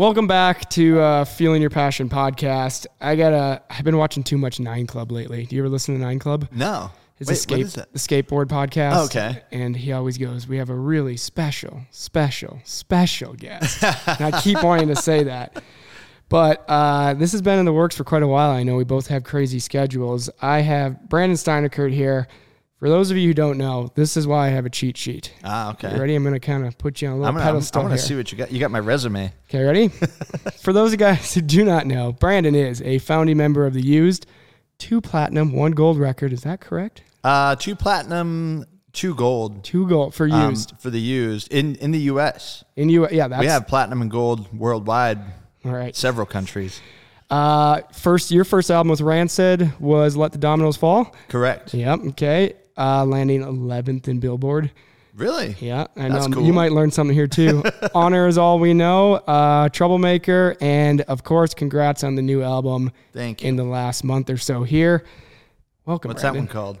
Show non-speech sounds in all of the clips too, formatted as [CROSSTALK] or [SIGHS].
Welcome back to uh, Feeling Your Passion podcast. I got a. I've been watching too much Nine Club lately. Do you ever listen to Nine Club? No. It's Wait, a skate, what is that? the skateboard podcast. Oh, okay. And he always goes, "We have a really special, special, special guest." and I keep wanting to say that, but uh, this has been in the works for quite a while. I know we both have crazy schedules. I have Branden Steineckert here. For those of you who don't know, this is why I have a cheat sheet. Ah, okay. You ready? I'm going to kind of put you on a little I'm gonna, I'm, pedestal I want to see what you got. You got my resume. Okay, ready? [LAUGHS] For those of you guys who do not know, Branden is a founding member of the Used, two platinum, one gold record. Is that correct? Uh, two platinum, two gold Two gold for um, used for the used in in the U.S. in you. Yeah, that's We have platinum and gold worldwide, all right. several countries. Uh, first, your first album with Rancid was "Let the Dominoes Fall." Correct. Yep. Okay. Uh, landing 11th in Billboard. Really? Yeah, and That's um, cool. you might learn something here too. [LAUGHS] Honor is all we know. Uh, Troublemaker, and of course, congrats on the new album Thank you. in the last month or so. Here, welcome. What's that one called?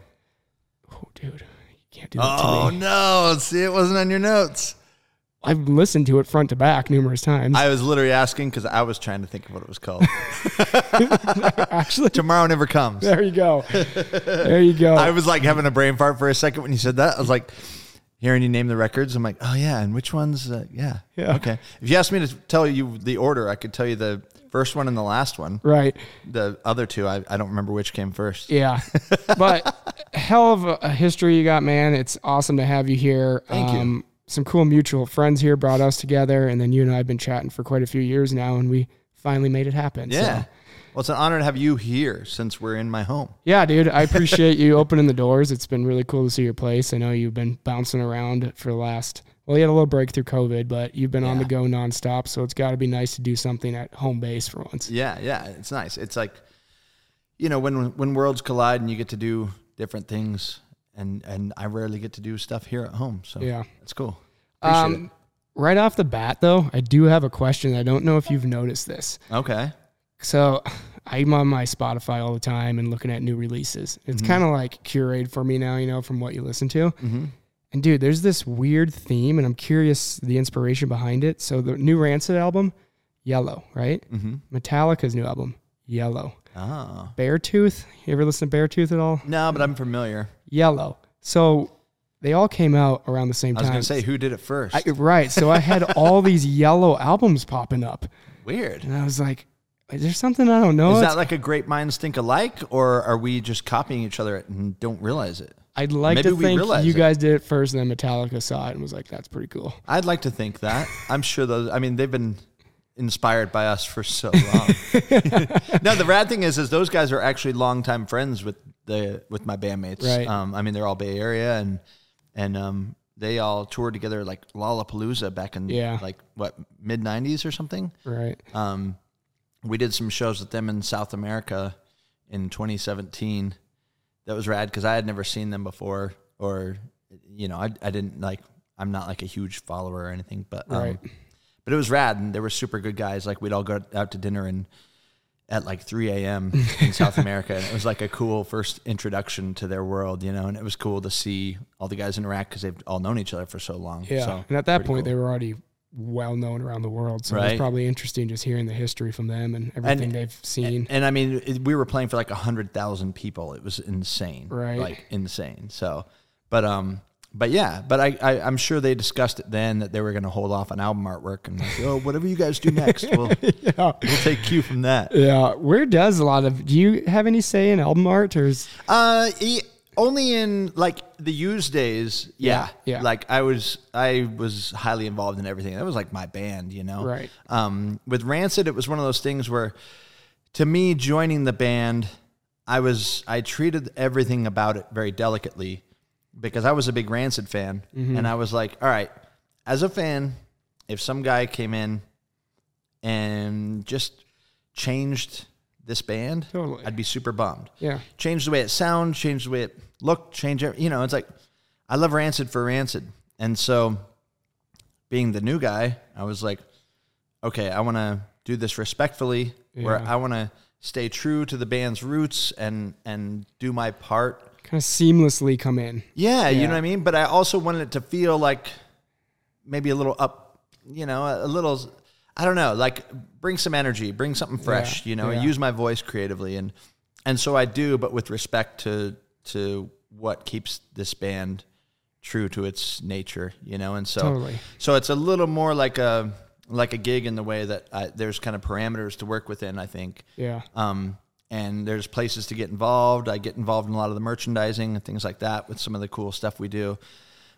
Oh, dude, you can't do that Oh to me. no! See, it wasn't on your notes. I've listened to it front to back numerous times. I was literally asking because I was trying to think of what it was called. [LAUGHS] [LAUGHS] Actually, Tomorrow never comes. there you go. There you go. I was like having a brain fart for a second when you said that. I was like, hearing you name the records, I'm like, oh yeah, and which ones? Uh, yeah, Yeah. Okay. If you asked me to tell you the order, I could tell you the first one and the last one. right. The other two, I, I don't remember which came first. Yeah. [LAUGHS] but hell of a, history you got, man. It's awesome to have you here. Um, Thank you. Some cool mutual friends here brought us together, and then you and I have been chatting for quite a few years now, and we finally made it happen. Yeah. So, Well, it's an honor to have you here since we're in my home. yeah, dude. I appreciate [LAUGHS] you opening the doors. It's been really cool to see your place. I know you've been bouncing around for the last. Well, you had a little break through COVID, but you've been on the go nonstop. So it's got to be nice to do something at home base for once. Yeah, yeah, it's nice. It's like, you know, when when worlds collide and you get to do different things, and and I rarely get to do stuff here at home, so Yeah. it's cool. Um, right off the bat, though, I do have a question. I don't know if you've noticed this. Okay. So [SIGHS] I'm on my Spotify all the time and looking at new releases. It's kind of like curated for me now, you know, from what you listen to. Mm-hmm. And dude, there's this weird theme, and I'm curious the inspiration behind it. So the new Rancid album, Yellow, right? Mm-hmm. Metallica's new album, Yellow. Oh. Beartooth, you ever listen to Beartooth at all? No, but I'm familiar. Yellow. So they all came out around the same time. I was time. gonna say who did it first. I, right. So I had all [LAUGHS] these yellow albums popping up, Weird. and I was like, "Is there something I don't know?" Is It's- that like a great minds think alike, or are we just copying each other and don't realize it? I'd like maybe to we think you it. guys did it first, and then Metallica saw it and was like, "That's pretty cool." I'd like to think that. I'm sure those. I mean, they've been inspired by us for so long. [LAUGHS] [LAUGHS] no, the rad thing is, is those guys are actually longtime friends with the with my bandmates. Right. Um, I mean, they're all Bay Area, and and um, they all toured together like Lollapalooza back in Yeah. like what mid '90s or something. Right. Um, we did some shows with them in South America in 2017. That was rad because I had never seen them before, or you know, I, I didn't like. I'm not like a huge follower or anything, but um, Right. but it was rad, and they were super good guys. Like we'd all go out to dinner and at like 3 a.m. [LAUGHS] in South America, and it was like a cool first introduction to their world, you know. And it was cool to see all the guys interact because they've all known each other for so long. Yeah. So, and at that point, cool. they were already well known around the world, so it was probably interesting just hearing the history from them and everything they've seen. And I mean, we were playing for like a hundred thousand people. It was insane, Right. Like insane. So, but um, but yeah, but I, I I'm sure they discussed it then that they were going to hold off on album artwork and like, oh, whatever you guys do [LAUGHS] next, we'll yeah. we'll take cue from that. Yeah. Where does a lot of? Do you have any say in album art, or is Uh, e- only in like the used days, yeah, Yeah, yeah. Like I was, I was highly involved in everything. That was like my band, you know. Right. Um, with Rancid, it was one of those things where, to me, joining the band, I was, I treated everything about it very delicately, because I was a big Rancid fan, Mm-hmm. and I was like, all right, as a fan, if some guy came in and just changed this band, Totally. I'd be super bummed yeah, change the way it sounds, change the way it looked, change it. You know, it's like I love Rancid for Rancid, and so being the new guy, I was like, okay, I want to do this respectfully, where I want to stay true to the band's roots and and do my part. Kind of seamlessly come in. Yeah, you know what I mean. But I also wanted it to feel like maybe a little up, you know, a, a little. I don't know, like bring some energy, bring something fresh, Yeah, you know, yeah. use my voice creatively and and so I do, but with respect to to what keeps this band true to its nature, you know, and so Totally. so it's a little more like a like a gig in the way that I, there's kind of parameters to work within. I think, Yeah. um, and there's places to get involved. I get involved in a lot of the merchandising and things like that with some of the cool stuff we do,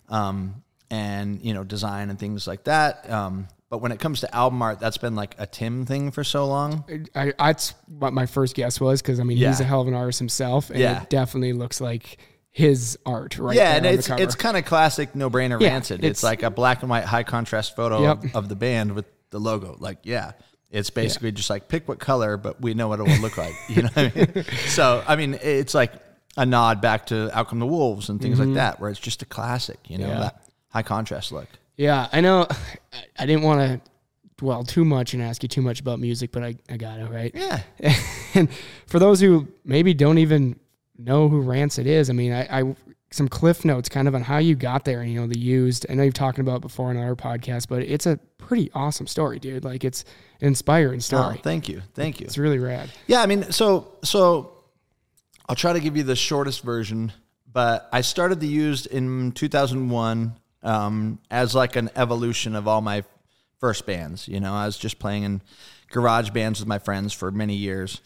um, and you know, design and things like that. Um, but when it comes to album art, that's been like a Tim thing for so long. I, that's what my first guess was because I mean he's a hell of an artist himself, and Yeah. it definitely looks like his art right yeah, and it's it's kind of classic, no brainer, Yeah, rancid. It's, it's- like a black and white high contrast photo Yep. of, of the band with the logo. Like, yeah, it's basically just like pick what color, but we know what it will look like. You know what I mean? [LAUGHS] So, I mean, it's like a nod back to Out Come the Wolves and things like that, where it's just a classic. You know, Mm-hmm. Yeah. that high contrast look. Yeah, I know. [SIGHS] I- didn't want to dwell too much and ask you too much about music, but I, I gotta, right? Yeah, [LAUGHS] and for those who maybe don't even know who Rancid is, I mean, I, I some cliff notes kind of on how you got there and you know the used. I know you've talked about it before in our podcast, but it's a pretty awesome story, dude. Like it's inspiring oh, story. thank you, thank you. it's really rad. Yeah, I mean, so so I'll try to give you the shortest version, but I started the used in 2001 um, as like an evolution of all my first bands. You know, I was just playing in garage bands with my friends for many years.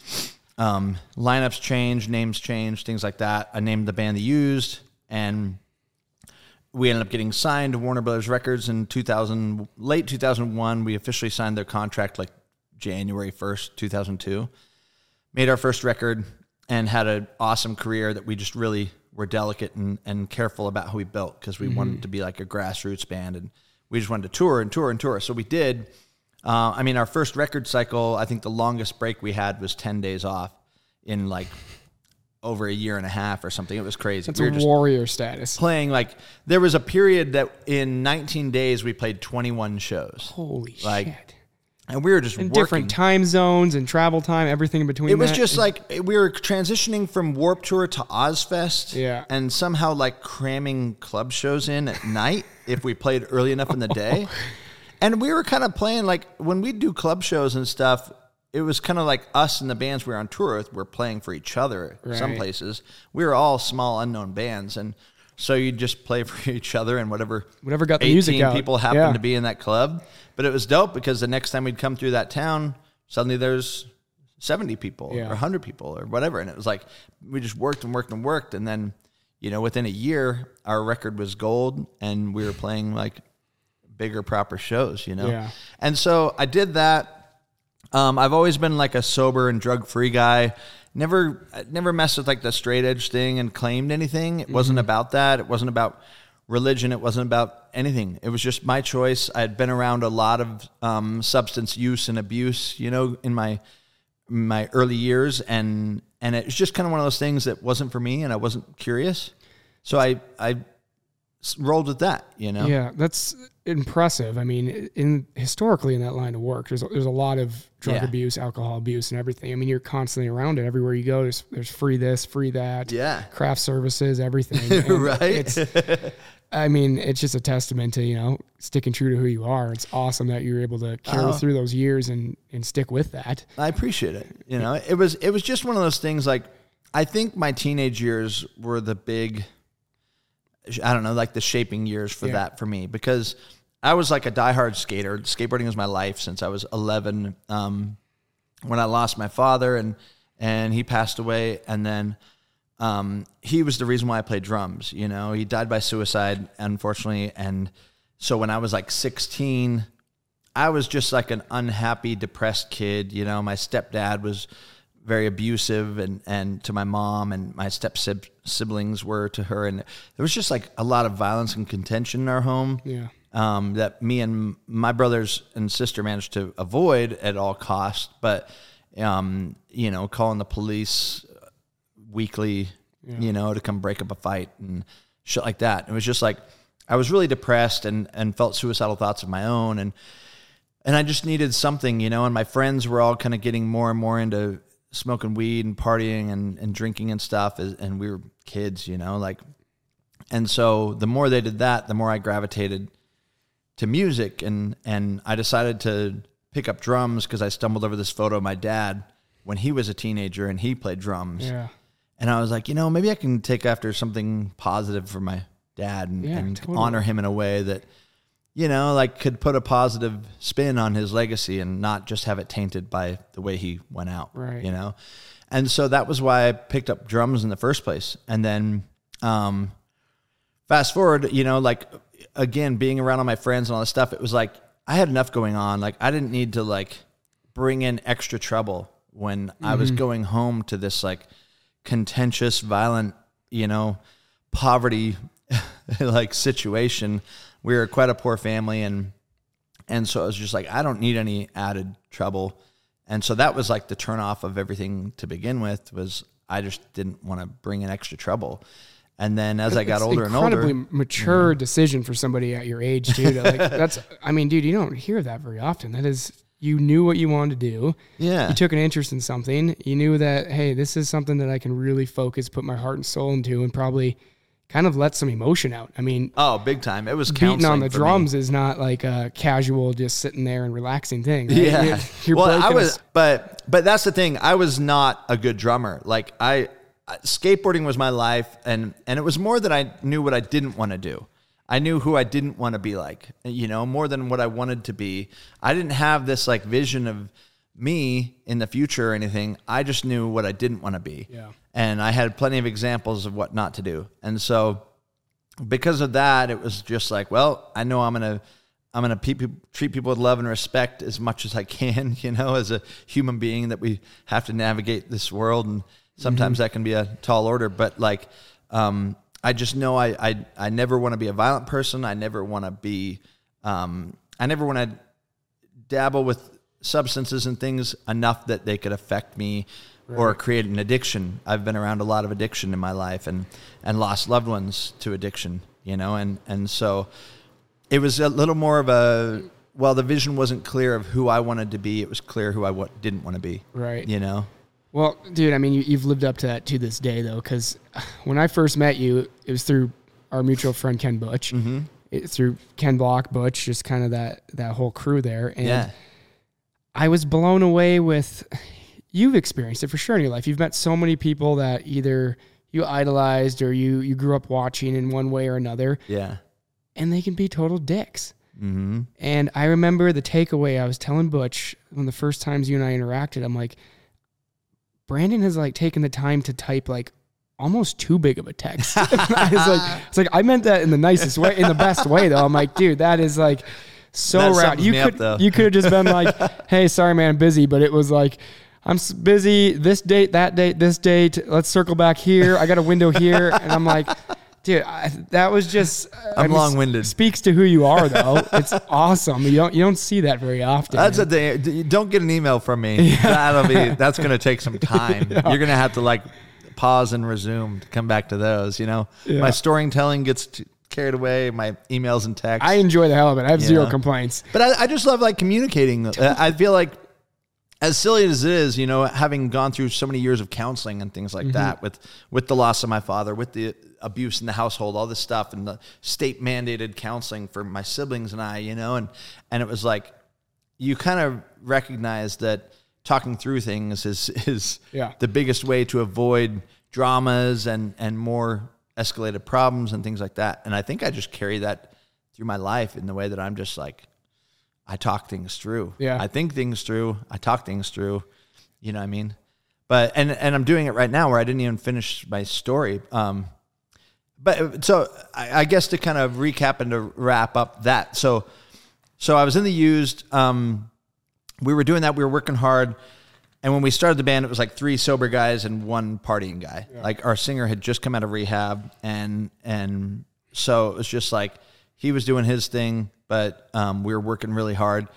Um, lineups changed, names changed, things like that. I named the band the Used, and we ended up getting signed to Warner Brothers Records in 2000, late 2001. We officially signed their contract like January 1st, 2002 made our first record and had an awesome career that we just really were delicate and, and careful about how we built because we wanted to be like a grassroots band and we just wanted to tour and tour and tour. So we did. Uh, I mean, our first record cycle, I think the longest break we had was 10 days off in like over a year and a half or something. It was crazy. It's we a just warrior status. playing like, there was a period that in 19 days we played 21 shows. Holy Like, shit! And we were just In working. different time zones and travel time, everything in between. It was that. just like we were transitioning from Warped Tour to Ozzfest, Yeah. and somehow like cramming club shows in at [LAUGHS] night if we played early enough in the day. [LAUGHS] And we were kind of playing like when we do club shows and stuff. It was kind of like us and the bands we were on tour with were playing for each other. Some places we were all small unknown bands, and so you just play [LAUGHS] for each other and whatever Whatever got the music out. people happened Yeah. to be in that club. But it was dope because the next time we'd come through that town, suddenly there's 70 people Yeah. or 100 people or whatever. And it was like, we just worked and worked and worked. And then, you know, within a year, our record was gold and we were playing like bigger, proper shows, you know? Yeah. And so I did that. Um, I've always been like a sober and drug free guy. Never, never messed with like the straight edge thing and claimed anything. It wasn't about that. It wasn't about religion. It wasn't about anything. It was just my choice. I had been around a lot of um, substance use and abuse, you know, in my my early years, and and it was just kind of one of those things that wasn't for me, and I wasn't curious. So I I rolled with that, you know. Yeah, that's impressive. I mean, in historically in that line of work, there's there's a lot of drug Yeah. abuse, alcohol abuse, and everything. I mean, you're constantly around it everywhere you go. There's there's free this, free that, Yeah. craft services, everything. [LAUGHS] Right. It's, [LAUGHS] I mean, it's just a testament to you know sticking true to who you are. It's awesome that you're able to carry Oh. through those years and and stick with that. I appreciate it. You know, it was it was just one of those things. Like, I think my teenage years were the big, I don't know, like the shaping years for Yeah. that for me because I was like a diehard skater. Skateboarding was my life since I was 11. Um, when I lost my father and and he passed away, and then um, he was the reason why I played drums. You know, he died by suicide, unfortunately, and so when I was like 16, I was just like an unhappy, depressed kid. You know, my stepdad was very abusive and, and to my mom and my step siblings were to her. And there was just like a lot of violence and contention in our home Yeah. um, that me and my brothers and sister managed to avoid at all costs. But, um, you know, calling the police weekly, you know, to come break up a fight and shit like that. It was just like, I was really depressed and, and felt suicidal thoughts of my own. And, and I just needed something, you know, and my friends were all kind of getting more and more into smoking weed and partying and, and drinking and stuff. as- And we were kids, you know, like, and so the more they did that, the more I gravitated to music. And, and I decided to pick up drums because I stumbled over this photo of my dad when he was a teenager and he played drums. Yeah. And I was like, you know, maybe I can take after something positive for my dad and, Yeah, and totally. honor him in a way that, you know, like could put a positive spin on his legacy and not just have it tainted by the way he went out. Right. You know? And so that was why I picked up drums in the first place. And then um fast forward, you know, like again, being around all my friends and all this stuff, it was like I had enough going on. Like I didn't need to like bring in extra trouble when I was going home to this like contentious, violent, you know, poverty [LAUGHS] like situation. We were quite a poor family and and so I was just like, I don't need any added trouble. And so that was like the turnoff of everything to begin with was I just didn't want to bring in extra trouble. And then as I got It's older and incredibly older, mature decision for somebody at your age too. To like, [LAUGHS] that's, I mean, dude, you don't hear that very often. That is, you knew what you wanted to do. yeah, You took an interest in something. You knew that, hey, this is something that I can really focus, put my heart and soul into, and probably kind of let some emotion out. I mean, oh, big time. It was beating on the for me. drums is not like a casual, just sitting there and relaxing thing. right? Yeah. You're- you're well, I breaking a was, but but that's the thing. I was not a good drummer. Like I, I- skateboarding was my life, and and it was more that I knew what I didn't want to do. I knew who I didn't want to be like. You know, more than what I wanted to be. I didn't have this like vision of me in the future or anything. I just knew what I didn't want to be. Yeah. And I had plenty of examples of what not to do. And so because of that, it was just like, well, I know I'm gonna I'm gonna pe- pe- treat people with love and respect as much as I can, [LAUGHS] you know, as a human being that we have to navigate this world, and sometimes that can be a tall order. But like, um, I just know I I, I never want to be a violent person. I never want to be um, I never want to dabble with substances and things enough that they could affect me or create an addiction. I've been around a lot of addiction in my life and and lost loved ones to addiction, you know, and and so it was a little more of a well, the vision wasn't clear of who I wanted to be. It was clear who I wa- didn't want to be. Right. You know. Well, dude, I mean, you, you've lived up to that to this day, though, because when I first met you, it was through our mutual friend Ken Butch. Mm-hmm. It, through Ken Block, Butch, just kind of that that whole crew there, and Yeah. I was blown away with. You've experienced it for sure in your life. You've met so many people that either you idolized or you you grew up watching in one way or another, Yeah. and they can be total dicks. Mm-hmm. And I remember the takeaway I was telling Butch when the first times you and I interacted, I'm like, Branden has like taken the time to type like almost too big of a text. [LAUGHS] I was like, it's like I meant that in the nicest way, in the best way though. I'm like, dude, that is like so rad. You me up, could you could have just been like, [LAUGHS] hey, sorry man, I'm busy, but it was like. I'm busy this date, that date, this date. Let's circle back here. I got a window here, and I'm like, dude, I, that was just. Uh, I I'm mean, long-winded. Speaks to who you are, though. it's awesome. You don't you don't see that very often. That's the thing. Don't get an email from me. [LAUGHS] That'll be. That's going to take some time. [LAUGHS] You're going to have to like pause and resume to come back to those. You know, Yeah. my storytelling gets t- carried away. My emails and texts. I enjoy the hell of it. I have zero complaints. But I, I just love like communicating. [LAUGHS] Uh, I feel like, as silly as it is, you know, having gone through so many years of counseling and things like that, with with the loss of my father, with the abuse in the household, all this stuff, and the state mandated counseling for my siblings and I, you know, and and it was like, you kind of recognize that talking through things is [LAUGHS] is Yeah. the biggest way to avoid dramas and and more escalated problems and things like that. And I think I just carry that through my life in the way that I'm just like I talk things through. Yeah. I think things through. I talk things through. You know what I mean? But and and I'm doing it right now where I didn't even finish my story. Um, but so I, I guess to kind of recap and to wrap up that. So so I was in the used. Um, we were doing that. We were working hard. And when we started the band, it was like three sober guys and one partying guy. Like our singer had just come out of rehab, and and so it was just like he was doing his thing, but um, we were working really hard.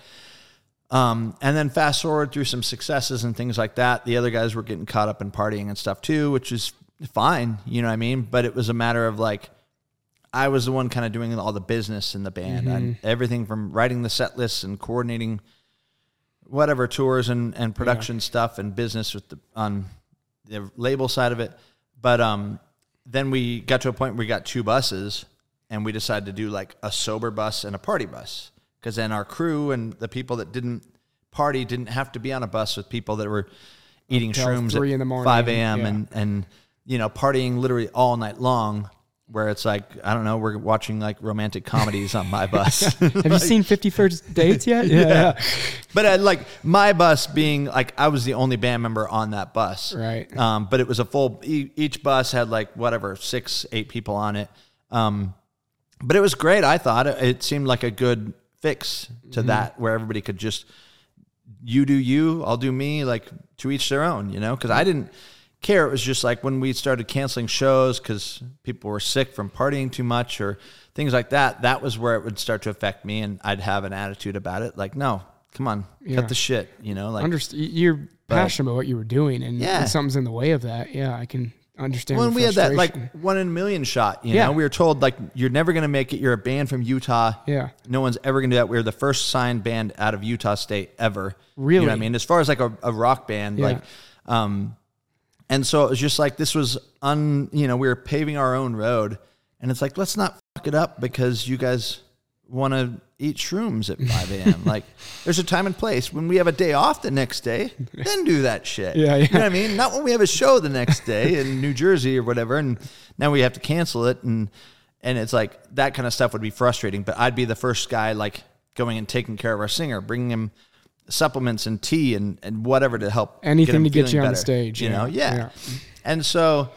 Um, and then fast forward through some successes and things like that. The other guys were getting caught up in partying and stuff too, which is fine, you know what I mean. But it was a matter of like I was the one kind of doing all the business in the band, and everything from writing the set lists and coordinating whatever tours and, and production stuff and business with the on the label side of it. But um, then we got to a point where we got two buses, and we decided to do like a sober bus and a party bus because then our crew and the people that didn't party didn't have to be on a bus with people that were eating Till shrooms 3 at in the morning, 5 a.m. yeah. and and you know partying literally all night long. Where it's like I don't know, we're watching like romantic comedies on my bus. [LAUGHS] Have you seen Fifty First Dates yet? [LAUGHS] Yeah, yeah. But uh, like my bus being like I was the only band member on that bus, Right. Um, but it was a full. E- each bus had like whatever six, eight people on it. Um, but it was great. I thought it, it seemed like a good fix to that, where everybody could just you do you, I'll do me, like to each their own, you know. Because I didn't care. It was just like when we started canceling shows because people were sick from partying too much or things like that. That was where it would start to affect me, and I'd have an attitude about it, like, no, come on, Yeah. cut the shit, you know, like. Underst- you're passionate about what you were doing, and Yeah. something's in the way of that. Yeah, I can understand. When we had that like one in a million shot, you Yeah. know, we were told like you're never gonna make it. You're a band from Utah. Yeah. no one's ever gonna do that. We were the first signed band out of Utah State ever. you Really? know what I mean? As far as like a, a rock band, Yeah. like, um, and so it was just like this was un, you know, we were paving our own road, and it's like let's not fuck it up because you guys want to eat shrooms at 5 [LAUGHS] a.m. like, there's a time and place. When we have a day off the next day, then do that shit. Yeah, yeah. You know what I mean? Not when we have a show the next day in [LAUGHS] New Jersey or whatever, and now we have to cancel it, and and it's like that kind of stuff would be frustrating. But I'd be the first guy like going and taking care of our singer, bringing him supplements and tea and, and whatever to help Anything him to get you on the stage, You yeah, know, yeah. yeah. And so,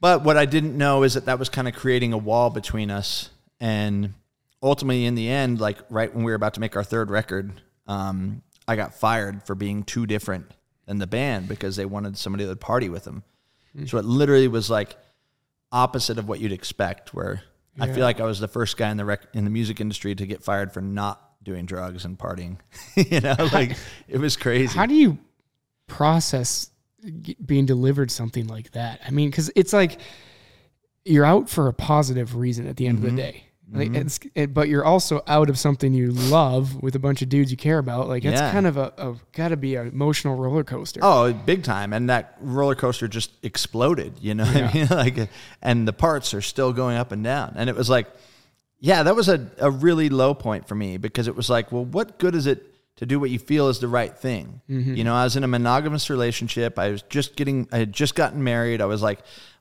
but what I didn't know is that that was kind of creating a wall between us. And ultimately, in the end, like right when we were about to make our third record, um, I got fired for being too different than the band because they wanted somebody that would party with them. Hmm. So it literally was like opposite of what you'd expect. Where I feel like I was the first guy in the rec- in the music industry to get fired for not doing drugs and partying. [LAUGHS] you know, [LAUGHS] like it was crazy. How do you process being delivered something like that? I mean, because it's like you're out for a positive reason at the end Mm-hmm. of the day. Like it's, it, but you're also out of something you love with a bunch of dudes you care about. Like it's Yeah. kind of a, a got to be an emotional roller coaster. Oh, big time! And that roller coaster just exploded. You know, what I mean, [LAUGHS] like, and the parts are still going up and down. And it was like, yeah, that was a, a really low point for me because it was like, well, what good is it to do what you feel is the right thing? Mm-hmm. You know, I was in a monogamous relationship. I was just getting, I had just gotten married. I was like,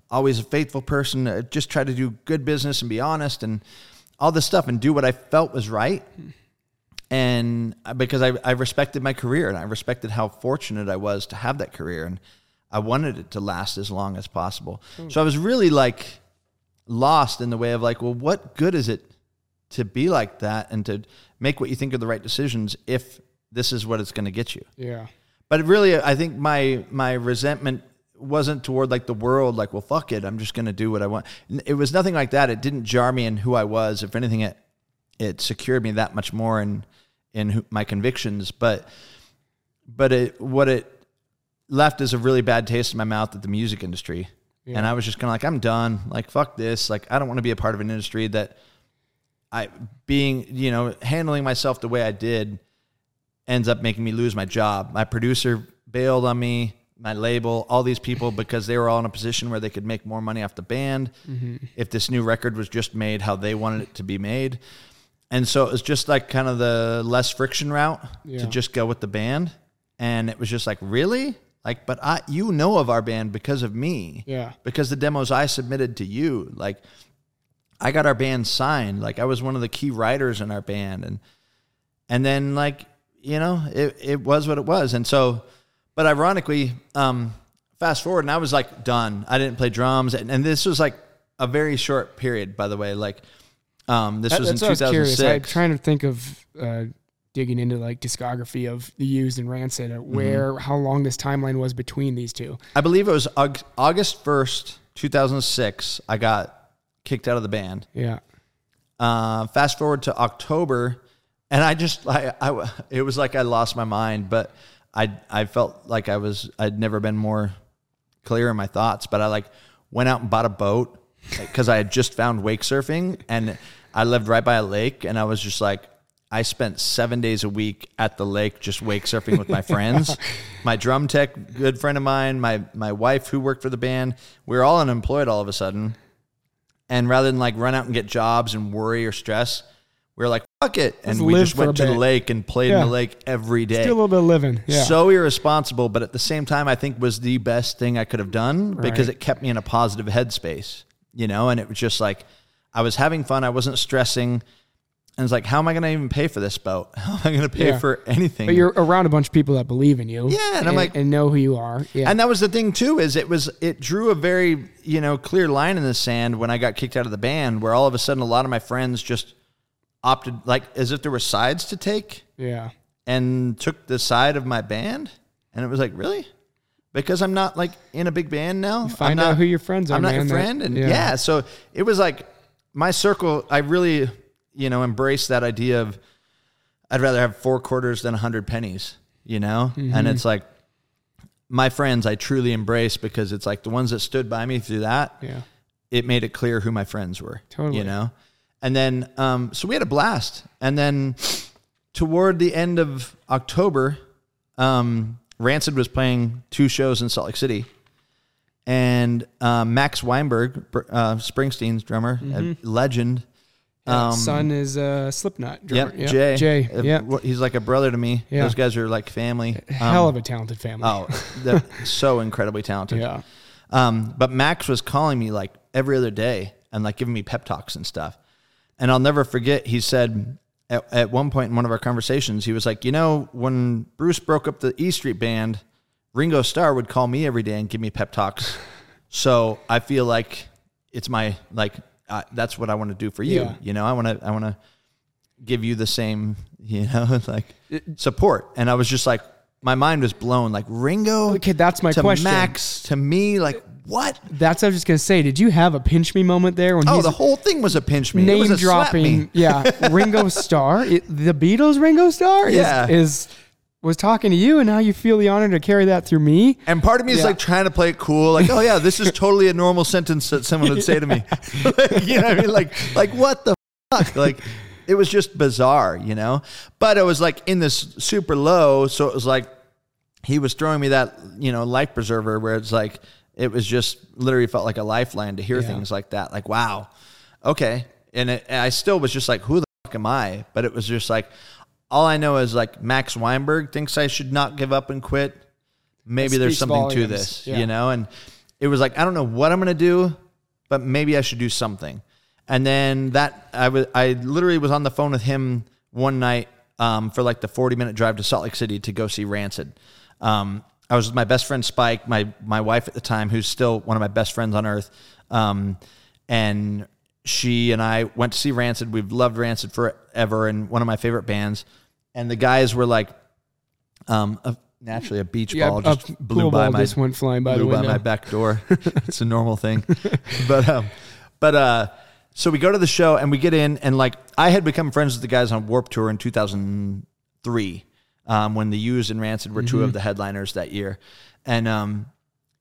always a faithful person. I just try to do good business and be honest and all this stuff and do what I felt was right and because I, I respected my career and I respected how fortunate I was to have that career and I wanted it to last as long as possible. So I was really like lost in the way of like, well, what good is it to be like that and to make what you think are the right decisions if this is what it's going to get you? Yeah. But really, I think my my resentment wasn't toward like the world, like, well, fuck it, I'm just gonna do what I want. It was nothing like that. It didn't jar me in who I was. If anything, it it secured me that much more in in who, my convictions. But but it what it left is a really bad taste in my mouth at the music industry. And I was just kind of like, I'm done. Like, fuck this. Like, I don't want to be a part of an industry that I being, you know, handling myself the way I did ends up making me lose my job. My producer bailed on me, my label, all these people [LAUGHS] because they were all in a position where they could make more money off the band mm-hmm. if this new record was just made how they wanted it to be made. And so it was just like kind of the less friction route Yeah. to just go with the band. And it was just like, really? Like, but I, you know of our band because of me. Yeah. Because the demos I submitted to you, like, I got our band signed. Like, I was one of the key writers in our band, and and then like you know, it it was what it was. And so, but ironically, um, fast forward, and I was like done. I didn't play drums, and, and this was like a very short period, by the way. Like, um, this That- was in that's what I was curious. I'm trying to think of uh, digging into like discography of the Used and Rancid, uh, where how long this timeline was between these two. I believe it was August first, two thousand six. I got kicked out of the band. Yeah. Uh, fast forward to October, and I just I, I it was like I lost my mind, but I I felt like I was I'd never been more clear in my thoughts. But I like went out and bought a boat because I had just found wake surfing, and I lived right by a lake, and I was just like. I spent seven days a week at the lake just wake surfing with my friends. [LAUGHS] my drum tech, good friend of mine, my my wife who worked for the band, we were all unemployed all of a sudden. And rather than like run out and get jobs and worry or stress, we were like, fuck it. And Let's we just went to the lake and played in the lake every day. Do a little bit of living. Yeah. So irresponsible, but at the same time, I think was the best thing I could have done because it kept me in a positive headspace, you know, and it was just like I was having fun. I wasn't stressing. And it's like, how am I going to even pay for this boat? [LAUGHS] How am I going to pay Yeah. for anything? but you're around a bunch of people that believe in you. Yeah, and I'm like- and know who you are. Yeah. And that was the thing too, is it was it drew a very you know clear line in the sand when I got kicked out of the band, where all of a sudden a lot of my friends just opted like as if there were sides to take yeah. and took the side of my band, and it was like really because I'm not like in a big band now. I'm Find not, out who your friends are. I'm not your man, that- friend, and yeah. so it was like my circle. I really you know embrace that idea of I'd rather have four quarters than a hundred pennies, you know, Mm-hmm. and it's like my friends I truly embrace because it's like the ones that stood by me through that. Yeah. It made it clear who my friends were. Totally. You know? And then um so we had a blast. And then toward the end of October, um Rancid was playing two shows in Salt Lake City. And um, Max Weinberg, uh, Springsteen's drummer, a legend. Um, son is a Slipknot. Drummer. Yep, Jay. Jay. Uh, Yeah. He's like a brother to me. Yeah. Those guys are like family. [LAUGHS] Hell Um, of a talented family. Oh, they're [LAUGHS] so incredibly talented. yeah. Um, but Max was calling me like every other day and like giving me pep talks and stuff. And I'll never forget, he said at, at one point in one of our conversations, he was like, You know, when Bruce broke up the E Street band, Ringo Starr would call me every day and give me pep talks. [LAUGHS] so I feel like it's my, like, uh, that's what I want to do for you. Yeah. You know, I want to, I want to give you the same, [LAUGHS] you know, [LAUGHS] like support. And I was just like, my mind was blown. Like Ringo, Okay, that's my to question. Max, to me, like what? That's what I was just gonna say. Did you have a pinch me moment there when Oh, the whole thing was a pinch me. it was name a slap me. dropping? Yeah, [LAUGHS] Ringo Starr, it, the Beatles Ringo Starr, is- Yeah. is, was talking to you, and now you feel the honor to carry that through me. And part of me is Yeah. like trying to play it cool, like, oh yeah, this is totally a normal sentence that someone would say to me. [LAUGHS] [LAUGHS] you know what I mean? Like, like what the fuck? Like, it was just bizarre, you know. But it was like in this super low, so it was like he was throwing me that, you know, life preserver where it's like it was just literally felt like a lifeline to hear Yeah. things like that. Like, wow, okay. And, it, and I still was just like, who the fuck am I? But it was just like, all I know is like Max Weinberg thinks I should not give up and quit. Maybe there's something to this, Yeah. you know? And it was like, I don't know what I'm going to do, but maybe I should do something. And then that I was, I literally was on the phone with him one night um, for like the 40 minute drive to Salt Lake City to go see Rancid. Um, I was with my best friend Spike, my my wife at the time, who's still one of my best friends on earth. Um, and she and I went to see Rancid. We've loved Rancid forever, and one of my favorite bands. And the guys were like, um, a, naturally a beach Yeah, ball just blew by my just went flying by blew by my back door. [LAUGHS] it's a normal thing. but um, but uh, so we go to the show and we get in and like I had become friends with the guys on Warped Tour in 2003 um, when the Used and Rancid were two of the headliners that year, and um,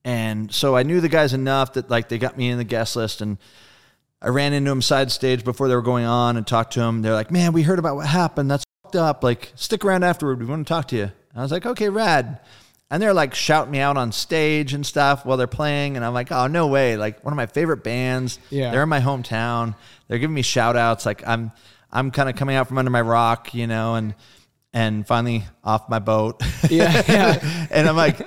and so I knew the guys enough that like they got me in the guest list and. I ran into them side stage before they were going on and talked to them. They're like, "Man, we heard about what happened. That's fucked up. Like, stick around afterward. We want to talk to you." And I was like, "Okay, rad." And they're like shouting me out on stage and stuff while they're playing, and I'm like, "Oh, no way!" Like one of my favorite bands. Yeah. they're in my hometown. They're giving me shout outs. Like I'm, I'm kind of coming out from under my rock, you know, and and finally off my boat. Yeah, yeah. [LAUGHS] and I'm like,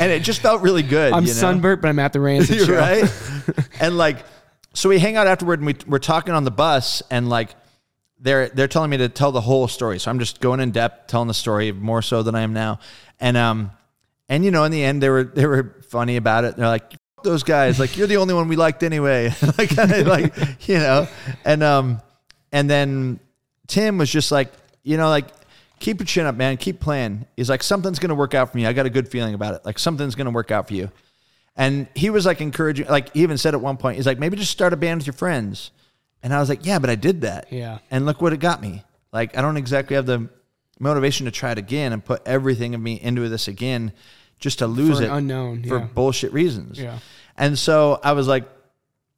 and it just felt really good. I'm you know? sunburnt, but I'm at the Rancid show. [LAUGHS] right? and like, so we hang out afterward and we, we're talking on the bus and like, they're, they're telling me to tell the whole story. So I'm just going in depth, telling the story more so than I am now. And, um, and you know, in the end, they were, they were funny about it. They're like, "F- those guys, like, you're the only one we liked anyway. [LAUGHS] like, like, you know, and, um, and then Tim was just like, you know, like, keep your chin up, man. Keep playing. He's like, something's to work out for me. I got a good feeling about it. Like, something's to work out for you. And he was like encouraging, like, he even said at one point, he's like, maybe just start a band with your friends. And I was like, yeah, but I did that. Yeah. And look what it got me. Like, I don't exactly have the motivation to try it again and put everything of me into this again just to lose it unknown, for yeah. bullshit reasons. Yeah. And so I was like,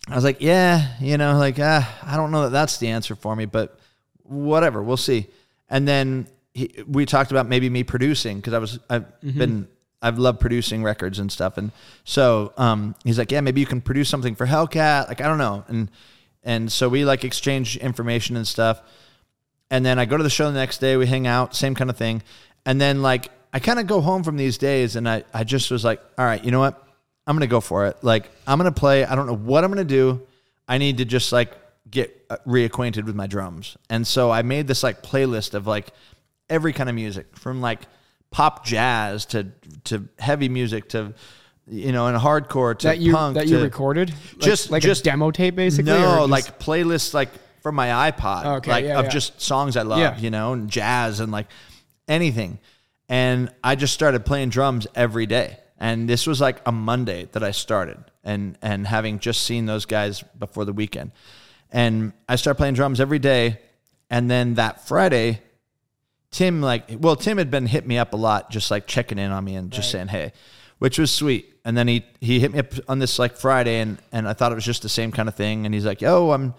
I was like, yeah, you know, like, ah, I don't know that that's the answer for me, but whatever, we'll see. And then he, we talked about maybe me producing because I was, I've Mm-hmm. been, I've loved producing records and stuff. And so um, he's like, yeah, maybe you can produce something for Hellcat. Like, I don't know. And, and so we like exchange information and stuff. and then I go to the show the next day. We hang out, same kind of thing. And then like I kind of go home from these days, and I I just was like, all right, you know what? I'm gonna go for it. Like I'm gonna play. I don't know what I'm gonna do. I need to just like get uh, reacquainted with my drums. And so I made this like playlist of like every kind of music from like pop jazz to to heavy music to you know and hardcore to that you punk that to, you recorded, Like- Just- like just- demo tape, basically. or no just- like playlists like from my iPod Okay, like yeah, of yeah. just songs I love Yeah. you know and jazz and like anything and I just started playing drums every day and this was like a Monday that I started and and having just seen those guys before the weekend and I started playing drums every day and then that Friday Tim like well Tim had been hit me up a lot just like checking in on me and just saying hey which was sweet. And then he he hit me up on this like Friday and and I thought it was just the same kind of thing. And he's like yo I'm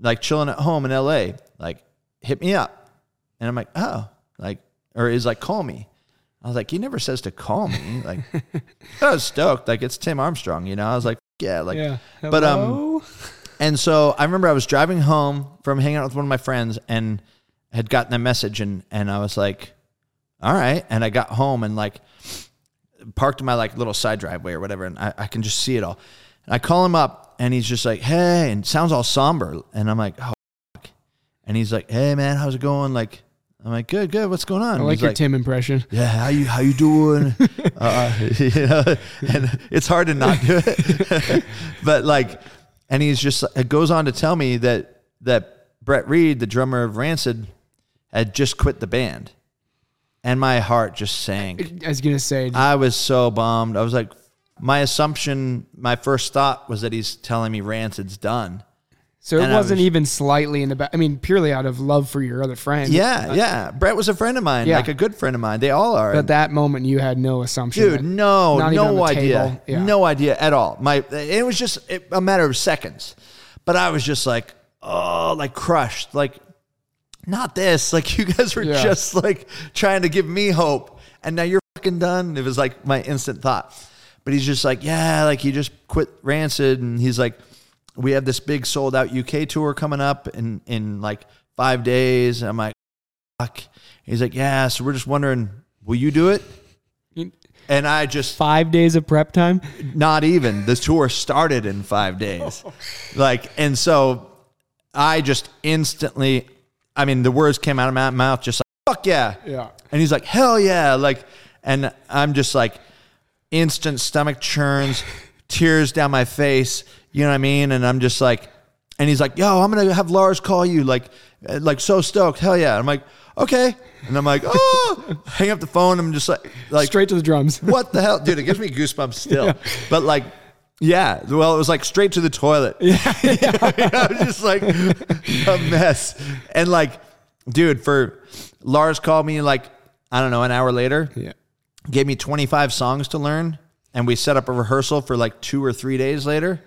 like chilling at home in LA like hit me up. And I'm like oh like or is like call me. I was like he never says to call me. Like [LAUGHS] I was stoked. Like it's Tim Armstrong you know? I was like yeah like yeah. but, um, and so I remember I was driving home from hanging out with one of my friends and had gotten a message and and I was like, all right. And I got home and like parked in my like little side driveway or whatever, and I, I can just see it all. And I call him up and he's just like, hey, and sounds all somber. And I'm like, oh fuck. And he's like, hey man, how's it going? Like I'm like, good, good. What's going on? I And like your Tim impression. yeah, how you how you doing? [LAUGHS] uh, [LAUGHS] you know, and it's hard to not do it, [LAUGHS] but like, and he's just it goes on to tell me that that Brett Reed, the drummer of Rancid, had just quit the band, and my heart just sank. I was gonna say, I was so bummed. I was like, my assumption, my first thought was that he's telling me Rancid's done. so it and wasn't was- even slightly in the back. I mean, purely out of love for your other friend. Yeah, yeah. Brett was a friend of mine, Yeah. like a good friend of mine. They all are. But at that moment, you had no assumption. Dude, no, not even on no idea. Yeah. no idea at all. My, it was just a matter of seconds, but I was just like, oh, like crushed, like not this. Like you guys were Yeah. just like trying to give me hope, and now you're fucking done. It was like my instant thought. But he's just like, yeah, like he just quit Rancid, and he's like, we have this big sold out UK tour coming up in in like five days. I'm like, fuck. He's like, yeah. So we're just wondering, will you do it? And I just Five days of prep time. not even the tour started in five days [LAUGHS] like and so i just instantly i mean the words came out of my mouth just like fuck yeah. Yeah. and he's like hell yeah. Like and i'm just like instant stomach churns [LAUGHS] tears down my face you know what i mean? And i'm just like and he's like yo i'm gonna have lars call you like uh, like so stoked. Hell yeah. I'm like okay. And i'm like oh. [LAUGHS] Hang up the phone. I'm just like like Straight to the drums. what the hell, [LAUGHS] dude? It gives me goosebumps still. But like, yeah, well, it was like straight to the toilet. Yeah, [LAUGHS] [LAUGHS] I was just like a mess. And like, dude, for Lars called me like I don't know an hour later, Yeah. gave me 25 songs to learn, and we set up a rehearsal for like two or three days later.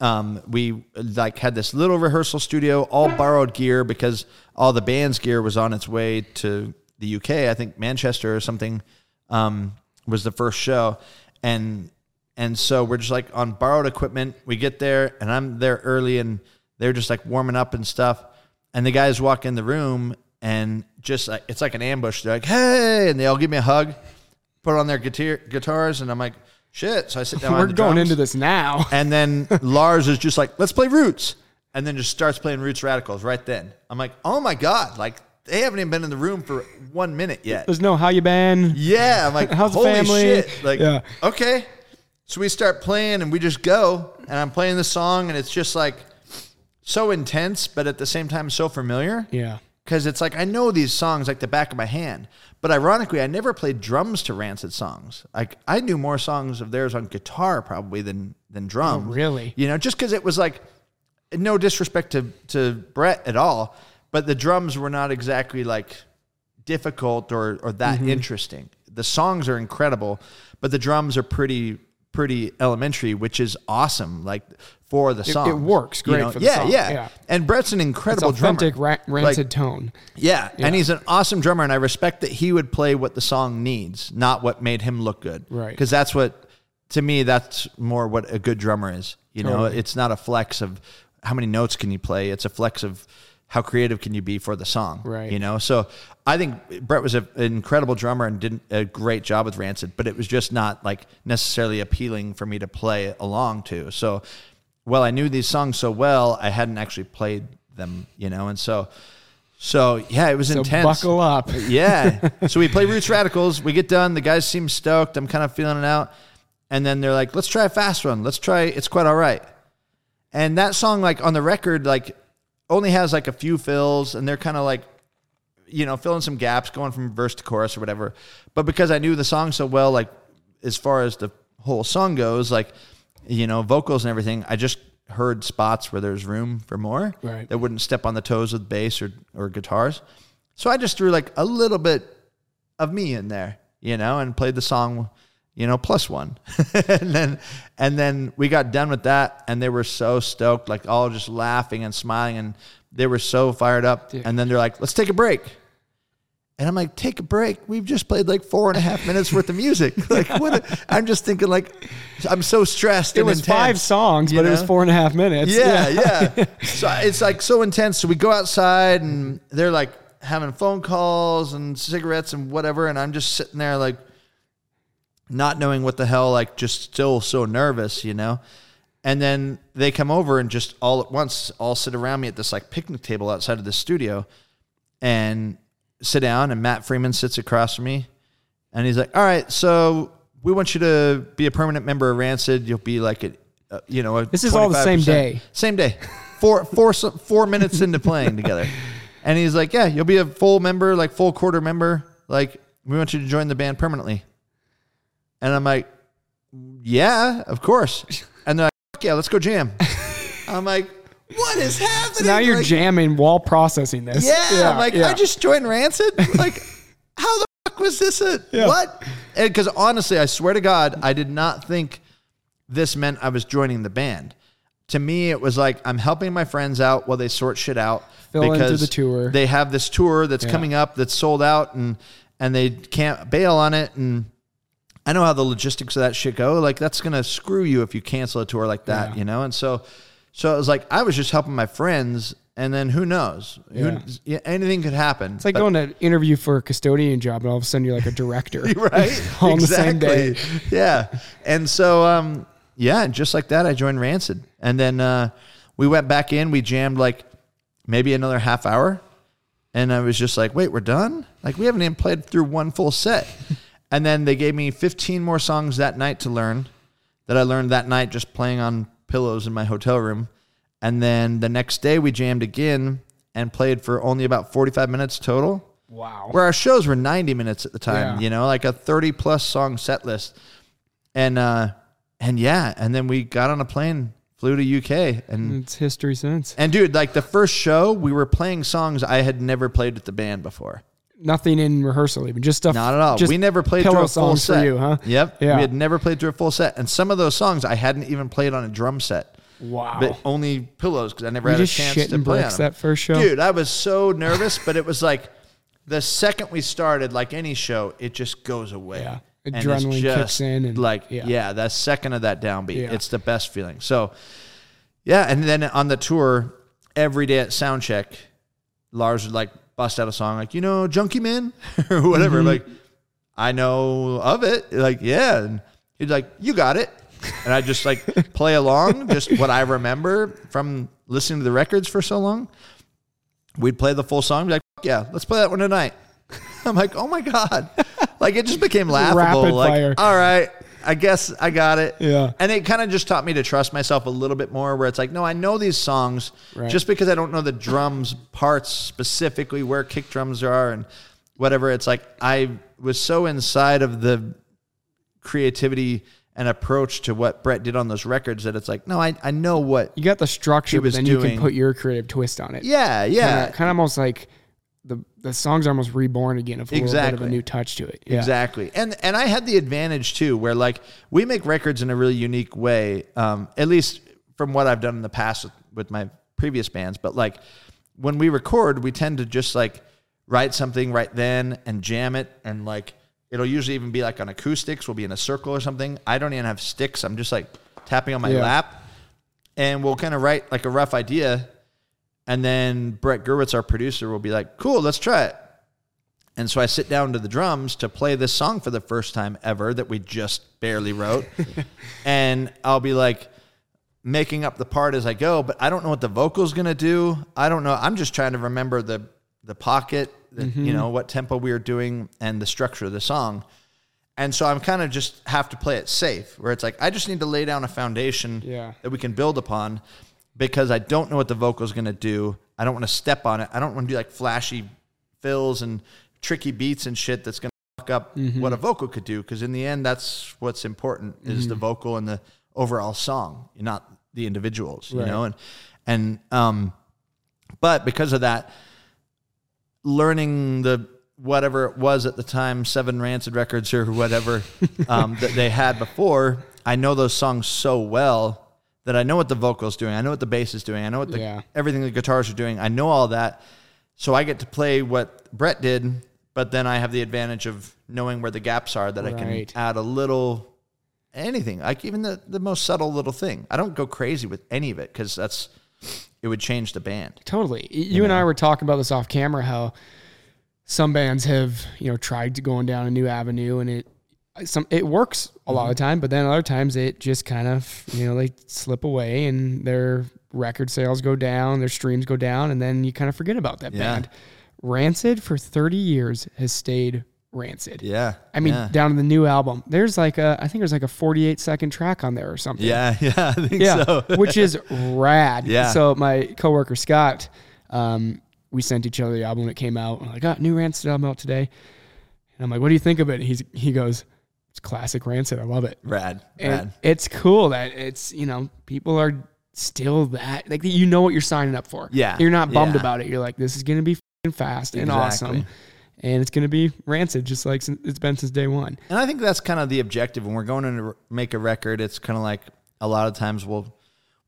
Um, we like had this little rehearsal studio, all borrowed gear because all the band's gear was on its way to the UK. I think Manchester or something um, was the first show, and and so we're just like on borrowed equipment. We get there, and I'm there early, and they're just like warming up and stuff. And the guys walk in the room, and just like it's like an ambush. They're like, "Hey!" and they all give me a hug, put on their guitar guitars, and I'm like, "Shit!" So I sit down. We're going drums. into this now. [LAUGHS] And then Lars is just like, let's play Roots. And then just starts playing Roots Radicals right then. I'm like, oh my God. Like, they haven't even been in the room for one minute yet. There's no how you been. Yeah. I'm like, [LAUGHS] How's the holy family? shit. Like, Yeah. okay. So we start playing and we just go. And I'm playing the song and it's just like so intense, but at the same time so familiar Yeah. because it's like I know these songs like the back of my hand. But ironically, I never played drums to Rancid songs. Like I knew more songs of theirs on guitar probably than than drums. Oh, really? You know, just because it was like no disrespect to to Brett at all, but the drums were not exactly like difficult or or that Mm-hmm. interesting. The songs are incredible, but the drums are pretty pretty elementary, which is awesome. Like for the song, it works great for the yeah, song, yeah, yeah. And Brett's an It's incredible authentic drummer. ra- rancid tone. Yeah, and he's an awesome drummer, and I respect that he would play what the song needs, not what made him look good. Right. Because that's what, to me, that's more what a good drummer is. You know, it's not a flex of how many notes can you play. It's a flex of how creative can you be for the song? Right. You know, so I think Brett was a, an incredible drummer and did a great job with Rancid, but it was just not like necessarily appealing for me to play along to. So, well, I knew these songs so well, I hadn't actually played them, you know, and so, so yeah, it was So intense. buckle up. [LAUGHS] Yeah. so we play Roots Radicals. We get done. The guys seem stoked. I'm kind of feeling it out. And then they're like, let's try a fast one. Let's try It's Quite All Right. And that song, like on the record, like only has like a few fills and they're kind of like, you know, filling some gaps, going from verse to chorus or whatever. But because I knew the song so well, like as far as the whole song goes, like, you know, vocals and everything, I just heard spots where there's room for more Right. that wouldn't step on the toes with bass or, or guitars. So I just threw like a little bit of me in there, you know, and played the song, you know, plus one. [LAUGHS] and then and then we got done with that and they were so stoked, like all just laughing and smiling and they were so fired up. Dude. And then they're like, let's take a break. And I'm like, take a break. We've just played like four and a half minutes worth of music. [LAUGHS] Like, what? a- I'm just thinking, like, I'm so stressed. It and was intense, five songs, but it was four and a half minutes. Yeah, yeah. [LAUGHS] so it's like so intense. So we go outside and they're like having phone calls and cigarettes and whatever, and I'm just sitting there like not knowing what the hell, like just still so nervous, you know. And then they come over and just all at once all sit around me at this like picnic table outside of the studio and sit down and Matt Freeman sits across from me and he's like, "All right, so we want you to be a permanent member of Rancid. You'll be like a, uh, you know, a This is all the same day. Same day. Four, four, four minutes into playing together. And he's like, yeah, you'll be a full member, like full quarter member. Like, we want you to join the band permanently. And I'm like, yeah, of course. [LAUGHS] And they're like, "Fuck yeah, let's go jam. I'm like, what is happening? So now you're Like, jamming while processing this. yeah, I'm like, yeah. I just joined Rancid. [LAUGHS] Like, how the fuck was this? A, Yeah. What? Because honestly, I swear to God, I did not think this meant I was joining the band. To me, it was like I'm helping my friends out while they sort shit out Fill because the tour. They have this tour that's Yeah. coming up that's sold out, and and they can't bail on it. And I know how the logistics of that shit go. Like that's gonna screw you if you cancel a tour like that, Yeah. you know. And so, so it was like I was just helping my friends, and then who knows? Yeah. Who, anything could happen. It's like going to interview for a custodian job, and all of a sudden you're like a director. [LAUGHS] right [LAUGHS] All on the same day. yeah and so um yeah just like that i joined rancid and then uh we went back in we jammed like maybe another half hour and i was just like wait we're done like we haven't even played through one full set and then they gave me 15 more songs that night to learn that i learned that night just playing on pillows in my hotel room and then the next day we jammed again and played for only about 45 minutes total Wow. where our shows were 90 minutes at the time, Yeah. you know, like a 30 plus song set list. And uh and yeah, and then we got on a plane, flew to UK and It's history since. and dude, like the first show, we were playing songs I had never played with the band before. Nothing in rehearsal, even just stuff. Not at all. Just we never played through a full songs for set. you, huh? Yep. Yeah. We had never played through a full set. And some of those songs I hadn't even played on a drum set. Wow. But only pillows because I never you had a chance to play on them. that first show. Dude, I was so nervous, but it was like the second we started, like any show, it just goes away. Yeah. Adrenaline kicks in and- like yeah. yeah. that second of that downbeat, Yeah. it's the best feeling. So yeah, and then on the tour, every day at sound check, Lars would like bust out a song like, you know, Junkie Man [LAUGHS] or whatever. Mm-hmm. Like, I know of it. Like, yeah. And he'd like, you got it. And I just like [LAUGHS] play along, just what I remember from listening to the records for so long. We'd play the full song, like, "Fuck yeah, let's play that one tonight. [LAUGHS] I'm like, oh my God. Like it just became laughable. Rapid like, fire. all right, I guess I got it. Yeah. And it kind of just taught me to trust myself a little bit more where it's like, no, I know these songs Right. just because I don't know the drums parts specifically where kick drums are and whatever. It's like I was so inside of the creativity and approach to what Brett did on those records that it's like, no, I, I know what. you got the structure, but then you can put your creative twist on it. Yeah, yeah. Kind of almost like the songs almost reborn again with a little bit of Exactly. a new touch to it. Yeah. Exactly. And and I had the advantage too, where like we make records in a really unique way. Um, at least from what I've done in the past with, with my previous bands. But like when we record, we tend to just like write something right then and jam it and like it'll usually even be like on acoustics, we'll be in a circle or something. I don't even have sticks. I'm just like tapping on my Yeah. lap and we'll kind of write like a rough idea and then Brett Gurewitz, our producer, will be like, "Cool, let's try it." And so I sit down to the drums to play this song for the first time ever that we just barely wrote, [LAUGHS] and I'll be like making up the part as I go, but I don't know what the vocal's gonna do. I don't know. I'm just trying to remember the the pocket, the, you mm-hmm. know, what tempo we were doing, and the structure of the song. And so I'm kind of just have to play it safe, where it's like I just need to lay down a foundation Yeah. that we can build upon, because I don't know what the vocal's gonna do. I don't want to step on it. I don't want to do like flashy fills and tricky beats and shit that's gonna fuck up Mm-hmm. what a vocal could do. Because in the end, that's what's important is Mm-hmm. the vocal and the overall song, not the individuals. You know, and and um, but because of that, learning the whatever it was at the time, seven rancid records or whatever [LAUGHS] um, that they had before, I know those songs so well that I know what the vocals doing, I know what the bass is doing, I know what the Yeah. everything the guitars are doing, I know all that. So I get to play what Brett did, but then I have the advantage of knowing where the gaps are that I can add a little anything, like even the, the most subtle little thing. I don't go crazy with any of it because that's it would change the band. Totally. Y- You, and I were talking about this off camera how some bands have, you know, tried to going down a new avenue and it some it works a lot of the time, but then other times it just kind of, you know, they slip away and their record sales go down, their streams go down, and then you kind of forget about that Yeah. band. Rancid for 30 years has stayed Rancid. Yeah. I mean, yeah. down to the new album, there's like a, I think there's like a 48 second track on there or something. Yeah, [LAUGHS] yeah, I think Yeah, so. [LAUGHS] which is rad. Yeah. So my coworker Scott, um, we sent each other the album when it came out. I'm like, got new Rancid album out today, and I'm like, what do you think of it? He's he goes, it's classic Rancid. I love it. Rad, And rad. it's cool that it's you know people are still that like you know what you're signing up for. Yeah, you're not bummed yeah. about it. You're like, this is gonna be fing fast and Exactly. awesome, and it's gonna be Rancid just like it's been since day one. And I think that's kind of the objective when we're going to make a record. It's kind of like a lot of times we'll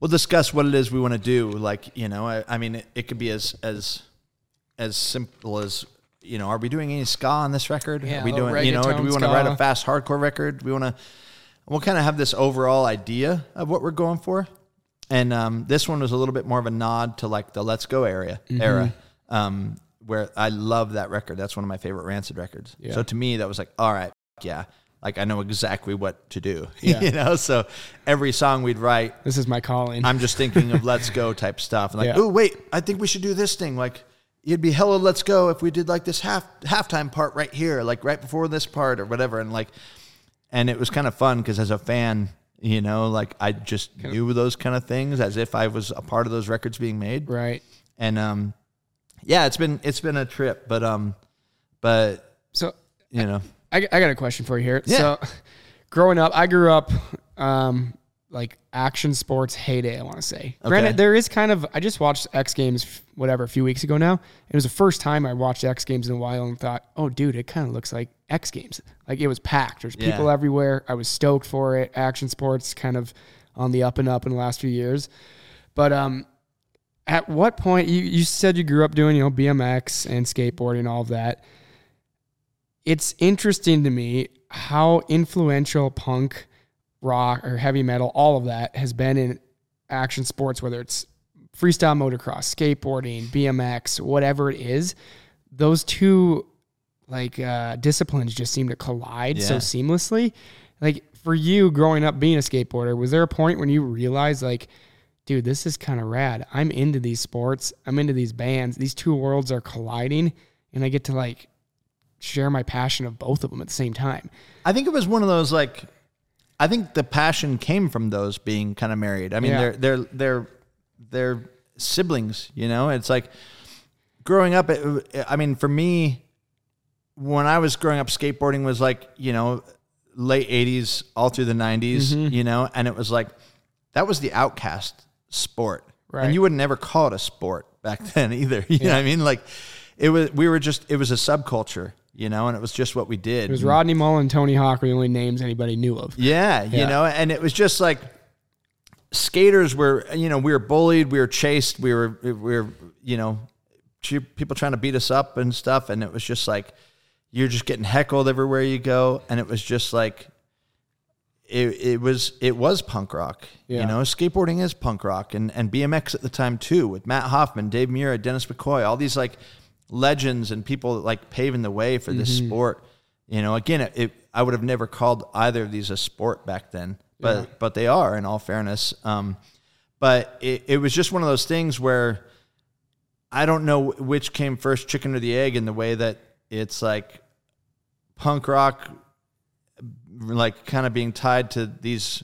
we'll discuss what it is we want to do. Like you know, I, I mean, it, it could be as as as simple as you know, are we doing any ska on this record? Yeah, are we doing you know, do we want to write a fast hardcore record? We want to. We'll kind of have this overall idea of what we're going for. And um, this one was a little bit more of a nod to like the Let's Go area Mm-hmm. era, um, where I love that record. That's one of my favorite Rancid records. Yeah. So to me, that was like, all right, yeah, like I know exactly what to do. [LAUGHS] Yeah. you know, so every song we'd write, This is my calling. I'm just thinking of Let's Go type stuff. And [LAUGHS] like, Yeah. oh wait, I think we should do this thing. Like, it'd be hello Let's Go if we did like this half halftime part right here, like right before this part or whatever. And like, and it was kind of fun because as a fan, you know, like I just knew those kind of things as if I was a part of those records being made. right. And um, yeah, it's been it's been a trip, but um, but So you know, I, I got a question for you here. Yeah. So, growing up, I grew up um, like action sports heyday. I want to say. Granted, there is kind of. I just watched X Games, whatever, a few weeks ago now. It was the first time I watched X Games in a while and thought, oh, dude, it kind of looks like X Games. Like it was packed. There's Yeah. people everywhere. I was stoked for it. Action sports kind of on the up and up in the last few years. But um, at what point you, you said you grew up doing you know BMX and skateboarding and all of that it's interesting to me how influential punk, rock, or heavy metal, all of that has been in action sports, whether it's freestyle motocross, skateboarding, BMX, whatever it is. Those two like uh, disciplines just seem to collide so seamlessly. Like for you growing up being a skateboarder, was there a point when you realized like, dude, this is kind of rad. I'm into these sports. I'm into these bands. These two worlds are colliding, and I get to like share my passion of both of them at the same time. I think it was one of those like I think the passion came from those being kind of married. I mean, Yeah. they're they're they're they're siblings, you know. It's like growing up. It, I mean, for me, when I was growing up, skateboarding was like you know late '80s, all through the '90s, Mm-hmm. you know, and it was like that was the outcast sport, Right. and you would never call it a sport back [LAUGHS] then either. You know what I mean? Like it was. We were just. It was a subculture, you know, and it was just what we did. It was Rodney Mullen and Tony Hawk were the only names anybody knew of. Yeah, you know, and it was just like skaters were, you know, we were bullied, we were chased, we were, we were, you know, people trying to beat us up and stuff, and it was just like you're just getting heckled everywhere you go, and it was just like it, it was it was punk rock. Yeah. You know, skateboarding is punk rock, and and BMX at the time too, with Matt Hoffman, Dave Mirra, Dennis McCoy, all these like legends and people like paving the way for this Mm-hmm. sport. You know, again, it, it I would have never called either of these a sport back then, but Yeah. but they are in all fairness. Um, but it, it was just one of those things where I don't know which came first, chicken or the egg, in the way that it's like punk rock, like kind of being tied to these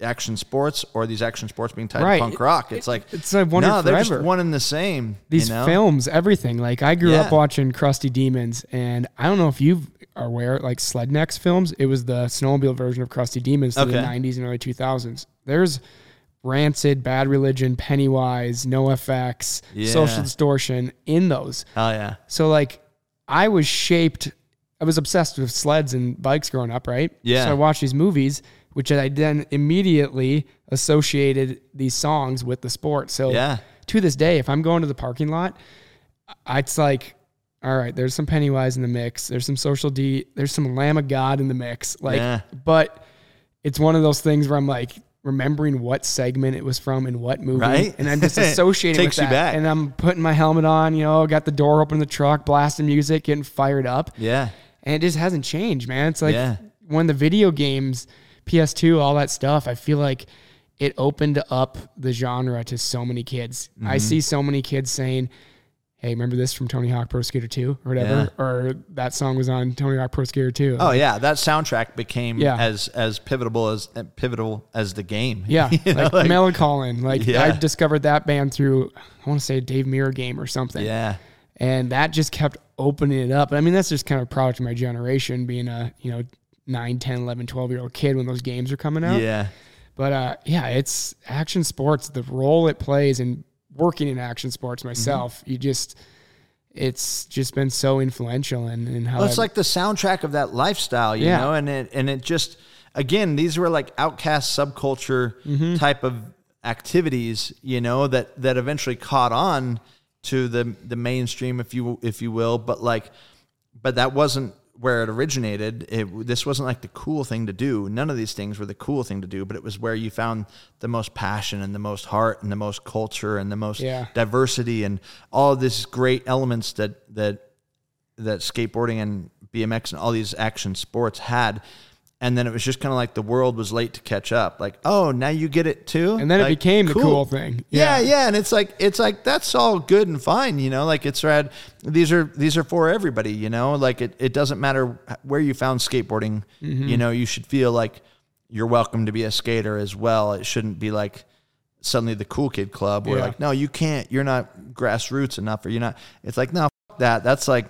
action sports, or these action sports being tied Right. to punk rock. It's like It's like wondered no, they're forever. just one and the same. These you know? films, everything. Like I grew up watching Crusty Demons, and I don't know if you are aware, like Slednecks films. It was the snowmobile version of Crusty Demons through the '90s and early 2000s. There's Rancid, Bad Religion, Pennywise, NoFX, Yeah. Social Distortion in those. Oh yeah, So like, I was shaped. I was obsessed with sleds and bikes growing up, right? Yeah. So I watched these movies, which I then immediately associated these songs with the sport. So Yeah. to this day, if I'm going to the parking lot, it's like, all right, there's some Pennywise in the mix. There's some Social D. There's some Lamb of God in the mix. Like, Yeah. but it's one of those things where I'm like remembering what segment it was from and what movie, Right. and I'm [LAUGHS] just associating with that. back. And I'm putting my helmet on, you know, got the door open in the truck, blasting music, getting fired up, yeah, and it just hasn't changed, man. It's like Yeah. when the video games, PS2, all that stuff. I feel like it opened up the genre to so many kids. Mm-hmm. I see so many kids saying, "Hey, remember this from Tony Hawk Pro Skater 2 or whatever?" Or that song was on Tony Hawk Pro Skater 2. Oh yeah, that soundtrack became Yeah. as as pivotal as uh, pivotal as the game. Yeah, [LAUGHS] You know, like, like- Millencolin. Like I discovered that band through I want to say a Dave Mirra game or something. yeah, and that just kept opening it up. I mean, that's just kind of a product of my generation, being a you know 9, 10, 11, 12 year old kid when those games are coming out. yeah, But uh, yeah, it's action sports. The role it plays in working in action sports Mm-hmm. myself, you just it's just been so influential in, in how Well, it's I- like the soundtrack of that lifestyle, you Yeah. know, and it and it just again, these were like outcast subculture Mm-hmm. type of activities, you know, that that eventually caught on to the the mainstream, if you if you will, but like, but that wasn't where it originated. It this wasn't like the cool thing to do. None of these things were the cool thing to do, but it was where you found the most passion and the most heart and the most culture and the most Yeah. diversity and all of these great elements that that that skateboarding and BMX and all these action sports had. And then it was just kind of like the world was late to catch up. Like, oh, now you get it too. and then it Like, became the cool thing. Yeah. yeah, and it's like it's like that's all good and fine, you know. Like it's rad. These are these are for everybody, you know. Like it, it doesn't matter where you found skateboarding. Mm-hmm. You know, you should feel like you're welcome to be a skater as well. It shouldn't be like suddenly the cool kid club where Yeah. like no, you can't. You're not grassroots enough, or you're not. It's like no, fuck that. That's like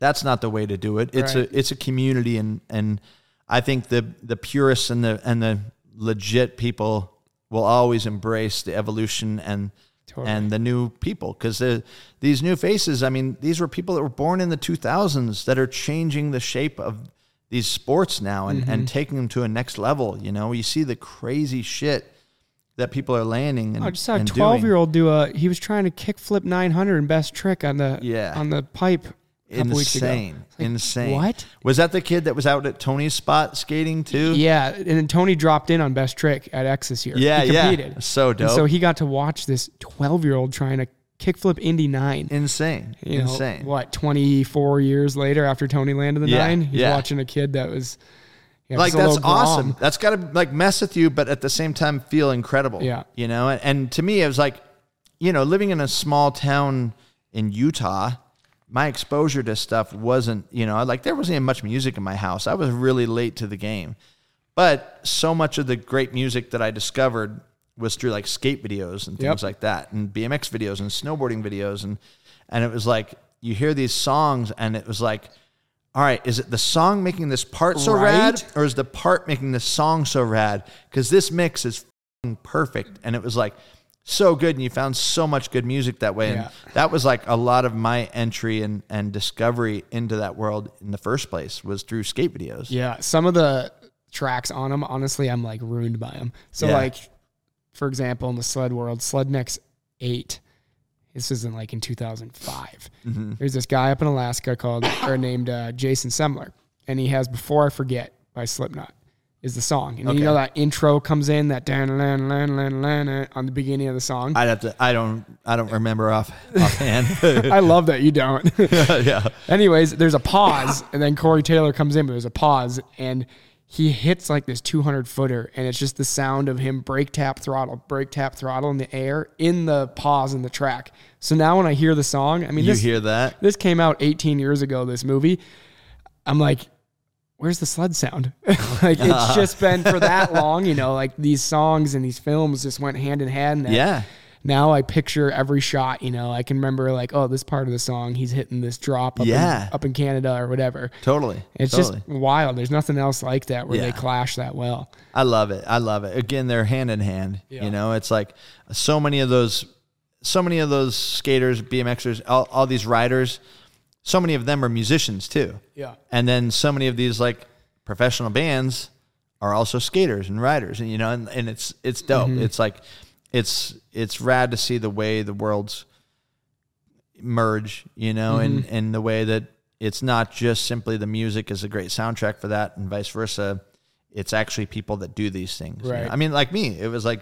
that's not the way to do it. It's Right. a it's a community, and and I think the the purists and the and the legit people will always embrace the evolution and Totally. and the new people because the these new faces. I mean, these were people that were born in the 2000s that are changing the shape of these sports now and, Mm-hmm. and taking them to a next level. You know, you see the crazy shit that people are landing and I just saw a doing. 12 year old do a. He was trying to kickflip 900 and best trick on the Yeah. on the pipe. Couple weeks ago. Insane, Like, insane. What? was that? The kid that was out at Tony's spot skating too? Yeah, and then Tony dropped in on best trick at X this year. Yeah, he yeah. competed. So And dope. so he got to watch this 12 year old trying to kickflip Indy 9. insane, You know, insane. what, 24 years later after Tony landed the Yeah, nine? He's yeah. watching a kid that was. Yeah, like that's awesome. That's got to like mess with you, but at the same time feel incredible. Yeah. you know. And, and to me, it was like, you know, living in a small town in Utah. My exposure to stuff wasn't, you know, like there wasn't even much music in my house. I was really late to the game, but so much of the great music that I discovered was through like skate videos and things Yep. like that, and BMX videos and snowboarding videos, and and it was like you hear these songs, and it was like all right, is it the song making this part so rad, or is the part making this song so rad? Because this mix is fing perfect, and it was like so good, and you found so much good music that way, and Yeah. that was like a lot of my entry and and discovery into that world in the first place was through skate videos. Yeah, some of the tracks on them, honestly, I'm like ruined by them. So, Yeah. like, for example, in the sled world, Slednecks 8, this isn't like in 2005. Mm-hmm. There's this guy up in Alaska called, or named uh, Jason Semler, and he has Before I Forget by Slipknot. Is the song. And you know that intro comes in that dan lan lan lan lan on the beginning of the song. I'd have to. I don't. I don't remember off offhand. [LAUGHS] I love that you don't. [LAUGHS] yeah. Anyways, there's a pause, and then Corey Taylor comes in, but there's a pause, and he hits like this 200 footer, and it's just the sound of him break tap throttle, break tap throttle in the air in the pause in the track. So now when I hear the song, I mean, You this, hear that? this came out 18 years ago, this movie. I'm like, where's the sled sound? [LAUGHS] [LAUGHS] like it's [LAUGHS] just been for that long, you know, like these songs and these films just went hand in hand. Yeah. Now I picture every shot, you know, I can remember like, oh, this part of the song, he's hitting this drop up, Yeah. in, up in Canada or whatever. Totally. It's totally. just wild. There's nothing else like that where they clash that well. I love it. I love it. Again, they're hand in hand. Yeah. You know, it's like so many of those, so many of those skaters, BMXers, all, all these riders, so many of them are musicians too. Yeah. And then so many of these like professional bands are also skaters and riders, and you know, and, and it's it's dope. Mm-hmm. It's like it's it's rad to see the way the worlds merge, you know, and Mm-hmm. and the way that it's not just simply the music is a great soundtrack for that, and vice versa. It's actually people that do these things. you know? I mean, like me, it was like.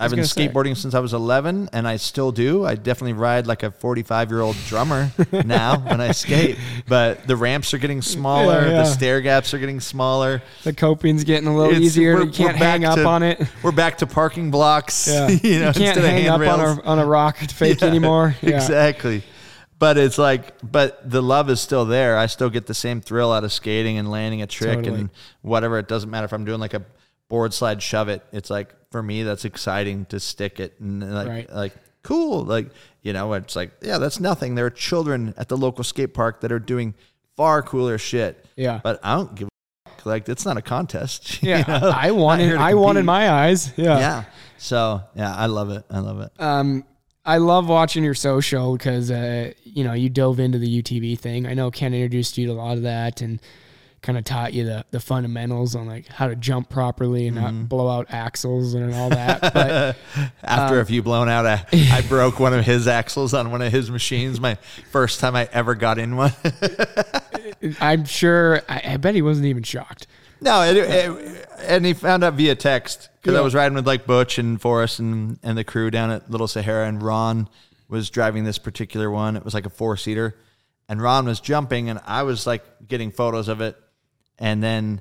I've been gonna say. skateboarding since I was 11, and I still do. I definitely ride like a 45 year old drummer [LAUGHS] now when I skate. But the ramps are getting smaller, Yeah, yeah. the stair gaps are getting smaller. The coping's getting a little It's- easier. You can't hang up to- on it. We're back to parking blocks. Yeah. [LAUGHS] you know, you can't instead hang of up on a, on a rock fake [LAUGHS] Yeah, anymore. Yeah. Exactly. But it's like, but the love is still there. I still get the same thrill out of skating and landing a trick Totally. and whatever. It doesn't matter if I'm doing like a board slide shove it. It's like for me, that's exciting to stick it and like Right. like cool. Like you know, it's like yeah, that's nothing. There are children at the local skate park that are doing far cooler shit. Yeah. But I don't give a fuck. like it's not a contest. [LAUGHS] you Yeah. know? I won Not here it. to I in my eyes. Yeah. Yeah. So yeah, I love it. I love it. Um, I love watching your social because uh, you know you dove into the UTV thing. I know Ken introduced you to a lot of that and kind of taught you the, the fundamentals on like how to jump properly and Mm-hmm. not blow out axles and all that. But [LAUGHS] After Um, a few blown out, I, [LAUGHS] I broke one of his axles on one of his machines. My first time I ever got in one. [LAUGHS] I'm sure. I, I bet he wasn't even shocked. no, it, it- and he found out via text because Yeah. I was riding with like Butch and Forrest and, and the crew down at Little Sahara, and Ron was driving this particular one. It was like a four seater, and Ron was jumping, and I was like getting photos of it, and then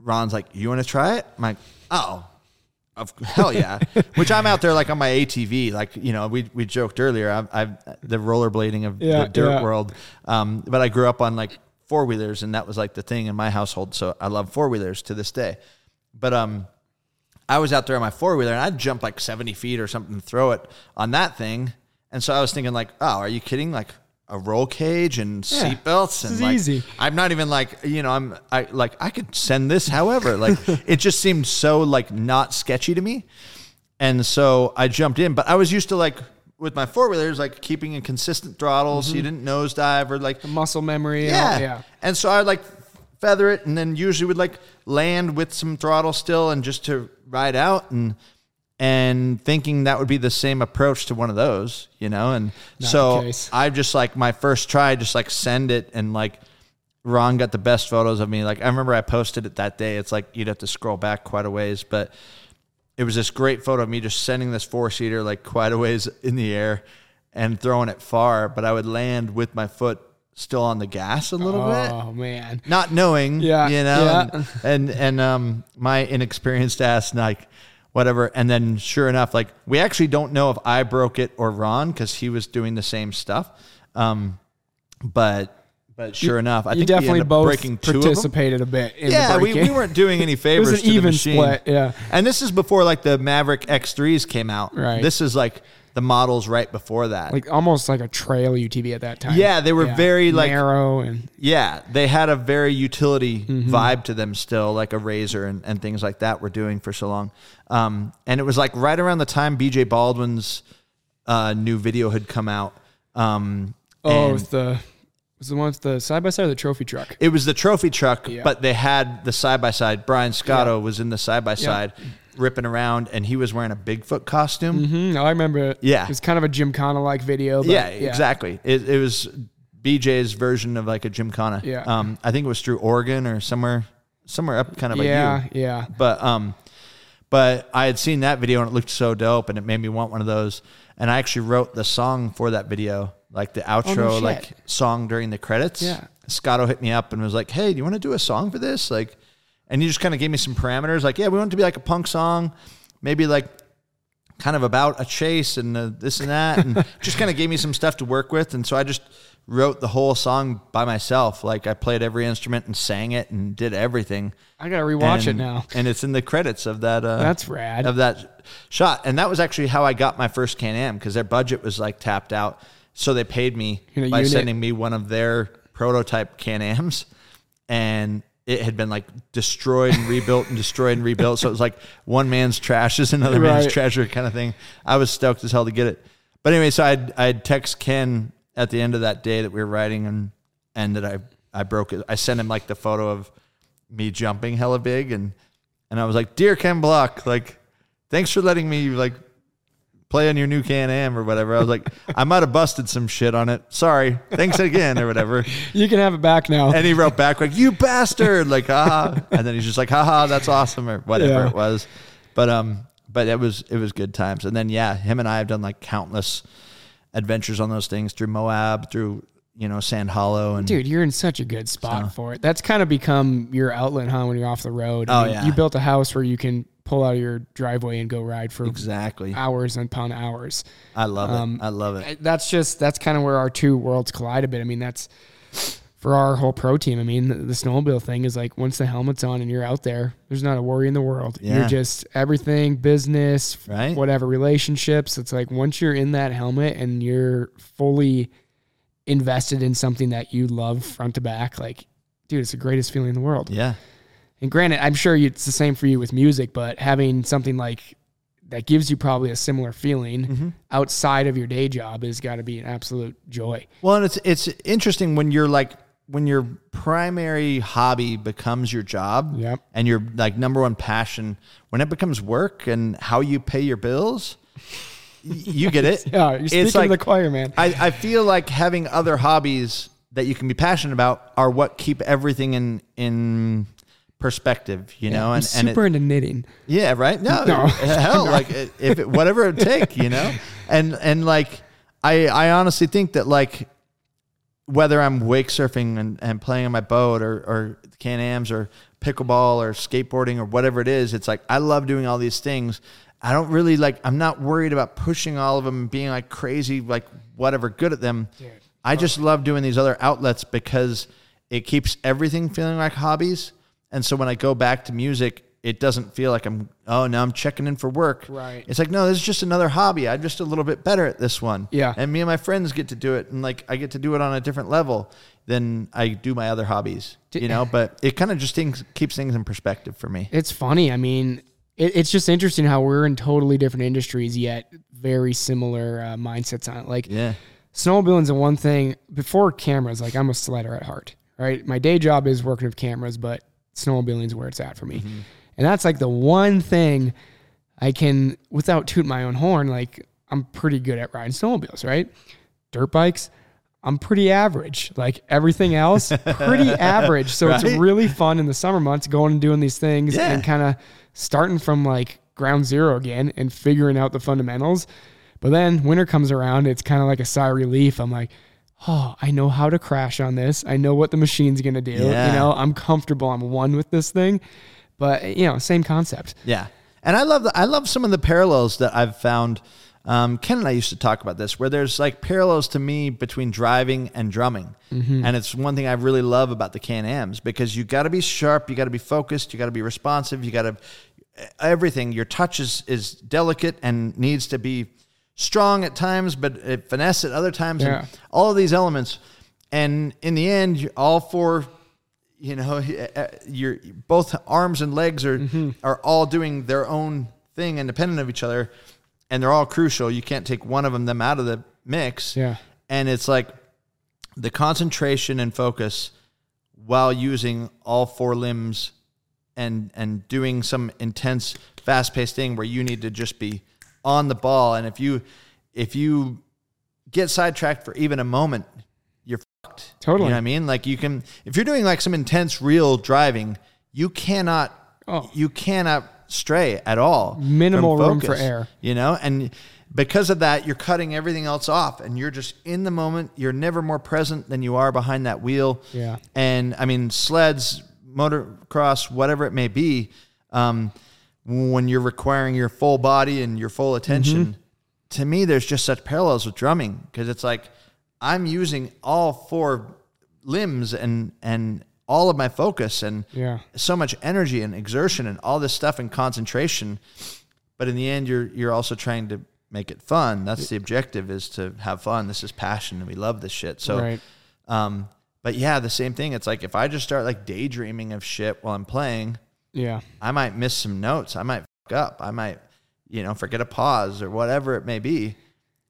Ron's like, "You want to try it?" I'm like, "Oh." Of hell yeah! [LAUGHS] Which I'm out there like on my ATV, like you know we we joked earlier. I've, I've the rollerblading of Yeah, the dirt yeah. world, um, but I grew up on like four wheelers, and that was like the thing in my household. So I love four wheelers to this day. But um, I was out there on my four wheeler, and I'd jump like 70 feet or something, and throw it on that thing. And so I was thinking like, oh, are you kidding? Like a roll cage and Yeah, seatbelts and like, easy. I'm not even like you know I'm I like I could send this however like [LAUGHS] it just seemed so like not sketchy to me, and so I jumped in. But I was used to like with my four wheelers like keeping a consistent throttle so you mm-hmm. didn't nosedive or like Muscle memory. and yeah. all- yeah. And so I like feather it and then usually would like land with some throttle still and just to ride out and and thinking that would be the same approach to one of those, you know? And Not so case. I just like my first try, just like send it and like Ron got the best photos of me. Like I remember I posted it that day. It's like you'd have to scroll back quite a ways, but it was this great photo of me just sending this four seater like quite a ways in the air and throwing it far, but I would land with my foot still on the gas a little bit Oh man. not knowing, Yeah, you know, yeah. and, and and um, my inexperienced ass, like whatever, and then sure enough, like we actually don't know if I broke it or Ron because he was doing the same stuff, um, but but sure enough, I you think we definitely both breaking two of them. participated a bit in Yeah, the we, we weren't doing any [LAUGHS] favors. it was an to the even machine. split. Yeah. And this is before like the Maverick X3s came out. Right. This is like the models right before that. Like almost like a trail UTV at that time. Yeah, they were very, like- narrow and Yeah, they had a very utility Mm-hmm. vibe to them still, like a razor and, and things like that were doing for so long. Um, and it was like right around the time BJ Baldwin's uh, new video had come out. Um, oh, and was the was the one with the side by side or the trophy truck. it was the trophy truck, Yeah. but they had the side by side. Brian Scotto was in the side by side, ripping around, and he was wearing a Bigfoot costume. hmm I remember. It. Yeah. it was kind of a Gymkhana like video. But yeah, exactly. It, it was BJ's version of like a Gymkhana. Yeah. Um, I think it was through Oregon or somewhere somewhere up kind of yeah, you. yeah. But um, but I had seen that video and it looked so dope, and it made me want one of those. And I actually wrote the song for that video, like the outro, Oh, shit. like song during the credits. Yeah. Scotto hit me up and was like, "Hey, do you want to do a song for this?" Like, and he just kind of gave me some parameters, like, "Yeah, we want it to be like a punk song, maybe like." kind of about a chase and uh, this and that, and [LAUGHS] just kind of gave me some stuff to work with. And so I just wrote the whole song by myself. Like I played every instrument and sang it and did everything. I gotta rewatch it now. and it's in the credits of that. Uh, That's rad. of that shot, and that was actually how I got my first Can Am because their budget was like tapped out, so they paid me by unit. sending me one of their prototype Can Ams, and it had been like destroyed and rebuilt and destroyed and rebuilt. So it was like one man's trash is another man's treasure kind of thing. I was stoked as hell to get it. But anyway, so I'd I'd text Ken at the end of that day that we were writing and and that I I broke it. I sent him like the photo of me jumping hella big and and I was like, "Dear Ken Block, like thanks for letting me like play on your new Can Am or whatever." I was like, "I might have busted some shit on it. Sorry. Thanks again or whatever." You can have it back now. And he wrote back like, "You bastard!" Like, haha. And then he's just like, "Haha, that's awesome," or whatever Yeah. it was. But um, but it was it was good times. And then yeah, him and I have done like countless adventures on those things through Moab, through you know Sand Hollow, and Dude, you're in such a good spot for it. That's kind of become your outlet, huh? When you're off the road. Oh, yeah. You built a house where you can pull out of your driveway and go ride for exactly. hours and upon hours. I love Um, it. I love it. That's just that's kind of where our two worlds collide a bit. I mean, that's for our whole pro team. I mean, the, the snowmobile thing is like once the helmet's on and you're out there, there's not a worry in the world. Yeah. You're just everything, business, Right. whatever, relationships. It's like once you're in that helmet and you're fully invested in something that you love front to back, like, dude, it's the greatest feeling in the world. Yeah. And granted, I'm sure it's the same for you with music, but having something like that gives you probably a similar feeling Mm-hmm. outside of your day job has got to be an absolute joy. Well, and it's it's interesting when you're like when your primary hobby becomes your job Yep. and your like number one passion when it becomes work and how you pay your bills you get it [LAUGHS] Yeah, you're speaking it's like to the choir, man. I, I feel like having other hobbies that you can be passionate about are what keep everything in in perspective you know I'm and, and it- super into knitting. yeah, right. No, No. [LAUGHS] hell, like if it, whatever it take, you know, [LAUGHS] and and like I I honestly think that like whether I'm wake surfing and, and playing on my boat or or can ams or pickleball or skateboarding or whatever it is, it's like I love doing all these things. I don't really like. I'm not worried about pushing all of them and being like crazy, like whatever, good at them. I just love doing these other outlets because it keeps everything feeling like hobbies. And so when I go back to music, it doesn't feel like I'm, oh, now I'm checking in for work. Right. It's like, no, this is just another hobby. I'm just a little bit better at this one. Yeah. And me and my friends get to do it. And like, I get to do it on a different level than I do my other hobbies, you know, but it kind of just things, keeps things in perspective for me. It's funny. I mean, it, it's just interesting how we're in totally different industries yet very similar uh, mindsets on it. Like Yeah. snowmobiling's the one thing before cameras. Like I'm a slider at heart, right? My day job is working with cameras, but snowmobiling's where it's at for me. Mm-hmm. And that's like the one thing I can, without tooting my own horn, like I'm pretty good at riding snowmobiles, right? Dirt bikes, I'm pretty average. Like everything else, [LAUGHS] pretty average. So it's really fun in the summer months going and doing these things Yeah. and kind of starting from like ground zero again and figuring out the fundamentals. But then winter comes around, it's kind of like a sigh of relief. I'm like, oh, I know how to crash on this. I know what the machine's gonna do. Yeah. You know, I'm comfortable. I'm one with this thing. But you know, same concept. Yeah, and I love the, I love some of the parallels that I've found. Um, Ken and I used to talk about this, where there's like parallels to me between driving and drumming, and it's one thing I really love about the Can Am's because you got to be sharp, you got to be focused, you got to be responsive, you got to everything. Your touch is is delicate and needs to be strong at times, but uh, finesse at other times, Yeah. and all of these elements. And in the end, all four you know [LAUGHS] your both arms and legs are Mm-hmm. are all doing their own thing independent of each other and they're all crucial you can't take one of them them out of the mix Yeah. and it's like the concentration and focus while using all four limbs and and doing some intense fast-paced thing where you need to just be on the ball and if you if you get sidetracked for even a moment you're fucked Totally. you know what i mean like you can if you're doing like some intense real driving you cannot Oh. you cannot stray at all. Minimal room for error. You know, and because of that, you're cutting everything else off, and you're just in the moment. You're never more present than you are behind that wheel. Yeah. And I mean, sleds, motocross, whatever it may be, um, when you're requiring your full body and your full attention, Mm-hmm. to me, there's just such parallels with drumming because it's like I'm using all four limbs and and all of my focus and Yeah. so much energy and exertion and all this stuff and concentration. But in the end, you're you're also trying to make it fun. That's the objective is to have fun. This is passion and we love this shit. So Right. um, but yeah, the same thing. It's like if I just start like daydreaming of shit while I'm playing, Yeah. I might miss some notes. I might fuck up. I might, you know, forget a pause or whatever it may be.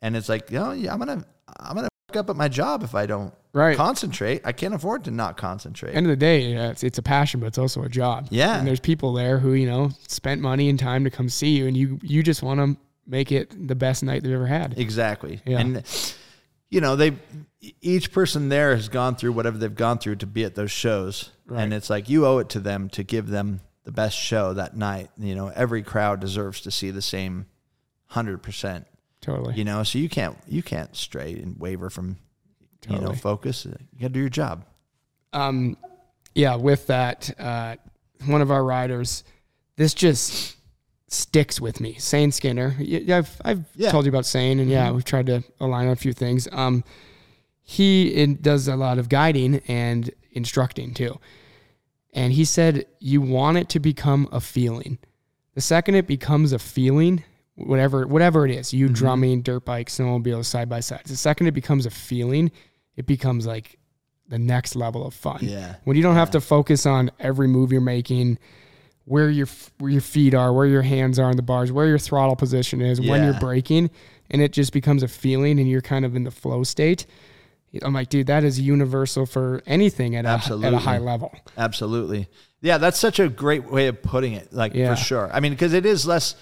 And it's like, you know, yeah, I'm gonna I'm gonna fuck up at my job if I don't Right. concentrate. I can't afford to not concentrate. End of the day, yeah, it's, it's a passion, but it's also a job. Yeah. And there's people there who, you know, spent money and time to come see you, and you you just want to make it the best night they've ever had. Exactly. Yeah. And you know, they each person there has gone through whatever they've gone through to be at those shows. Right. And it's like you owe it to them to give them the best show that night. You know, every crowd deserves to see the same 100%. Totally. You know, so you can't you can't stray and waver from you know, focus. You got to do your job. um, yeah, with that, uh, one of our riders, this just sticks with me. Sane Skinner. Yeah, I've, I've Yeah. told you about Sane, and yeah, we've tried to align on a few things. Um, he in, does a lot of guiding and instructing too. And he said, you want it to become a feeling. The second it becomes a feeling, whatever whatever it is, you mm-hmm. drumming, dirt bike, snowmobile, side by side. The second it becomes a feeling, it becomes like the next level of fun. Yeah. When you don't have to focus on every move you're making, where your where your feet are, where your hands are on the bars, where your throttle position is, when you're Yeah. braking, and it just becomes a feeling, and you're kind of in the flow state. I'm like, dude, that is universal for anything at a at a high level. Absolutely. Yeah, that's such a great way of putting it. Like Yeah. for sure. I mean, because it is less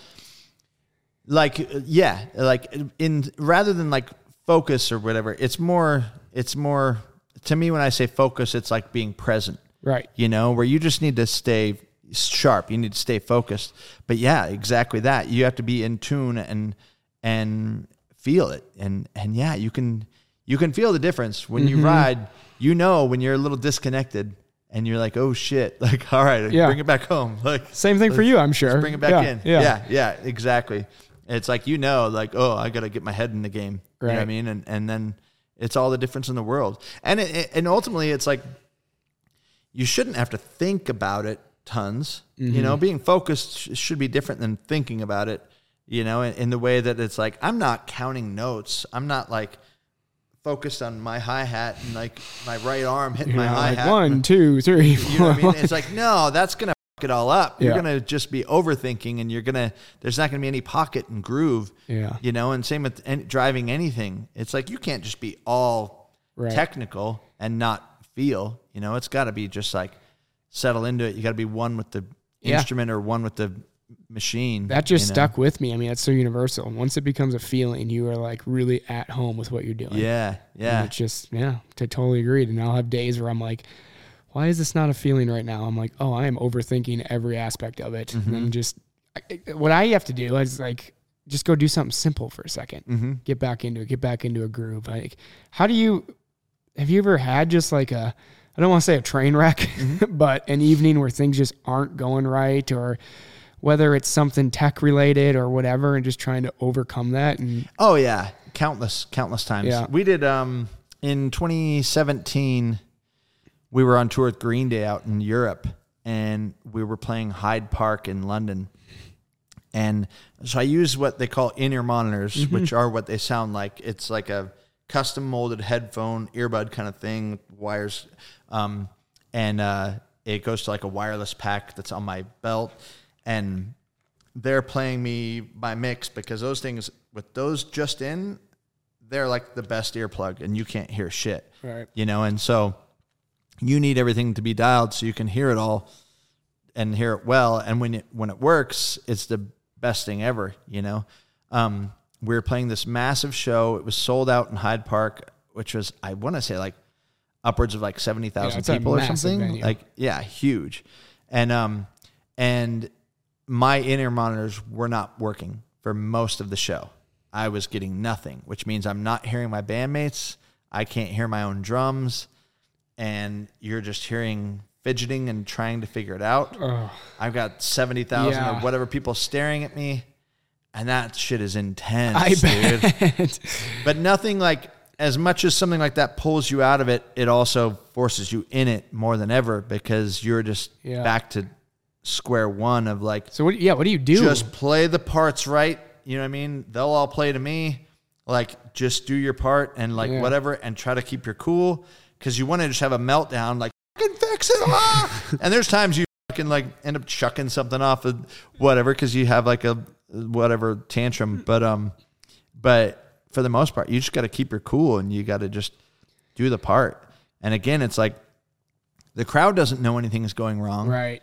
like yeah, like in rather than like focus or whatever. It's more. It's more to me when I say focus. It's like being present. Right. You know, where you just need to stay sharp. You need to stay focused. But yeah, exactly that. You have to be in tune and and feel it. And and yeah, you can you can feel the difference when Mm-hmm. you ride. You know when you're a little disconnected and you're like, oh shit, [LAUGHS] like all right, Yeah. bring it back home. [LAUGHS] Like Same thing for you, I'm sure. bring it back yeah, in. Yeah. yeah, yeah, exactly. It's like you know, like oh, I got to get my head in the game. You know what I mean? And and then it's all the difference in the world. And it, it- and ultimately, it's like you shouldn't have to think about it tons. You Mm-hmm. know, being focused sh- should be different than thinking about it. You know, in, in the way that it's like I'm not counting notes. I'm not like focused on my hi hat and like my right arm hitting You my hi like hat. one, two, three, You know what I mean? It's like, no, that's gonna fuck it all up. You're gonna just be overthinking, and you're gonna. There's not gonna be any pocket and groove. Yeah. You know, and same with any, driving anything. It's like you can't just be all Right. technical and not feel. You know, it's got to be just like settle into it. You got to be one with the Yeah. instrument or one with the machine. That just you know? stuck with me. I mean, that's so universal. Once it becomes a feeling, you are like really at home with what you're doing. Yeah, And yeah, it's just, yeah, to totally agreed. And I'll have days where I'm like, why is this not a feeling right now? I'm like, oh, I am overthinking every aspect of it. Mm-hmm. And just, I, what I have to do is like, just go do something simple for a 2nd Mm-hmm. Get back into it. Get back into a groove. Like, how do you, have you ever had just like a, I don't want to say a train wreck, Mm-hmm. [LAUGHS] but an evening where things just aren't going right or whether it's something tech related or whatever and just trying to overcome that and Oh yeah, countless countless times. Yeah. We did um in 2017 we were on tour with Green Day out in Europe and we were playing Hyde Park in London. And so I use what they call in-ear monitors, which are what they sound like. It's like a custom molded headphone earbud kind of thing, wires um and uh it goes to like a wireless pack that's on my belt and they're playing me my mix because those things with those just in, they're like the best earplug and you can't hear shit. Right. You know, and so you need everything to be dialed so you can hear it all and hear it well. And when it when it works, it's the best thing ever, you know. Um, we were playing this massive show. It was sold out in Hyde Park, which was I want to say like upwards of like seventy thousand Yeah, people or something. venue. Like yeah, huge. and um, and my in-ear monitors were not working for most of the show. I was getting nothing, which means I'm not hearing my bandmates. I can't hear my own drums, and you're just hearing fidgeting and trying to figure it out. Ugh. I've got seventy thousand Yeah. or whatever people staring at me, and that shit is intense, I dude. bet. But nothing like as much as something like that pulls you out of it, it also forces you in it more than ever because you're just Yeah. back to square one of like so what? Yeah. What do you do? just play the parts right. You know what I mean? They'll all play to me. Like just do your part and like Yeah. whatever and try to keep your cool because you want to just have a meltdown like fucking fix it. Ah! [LAUGHS] and there's times you can like end up chucking something off of whatever because you have like a whatever tantrum. But um, but for the most part, you just got to keep your cool and you got to just do the part. And again, it's like the crowd doesn't know anything is going wrong right.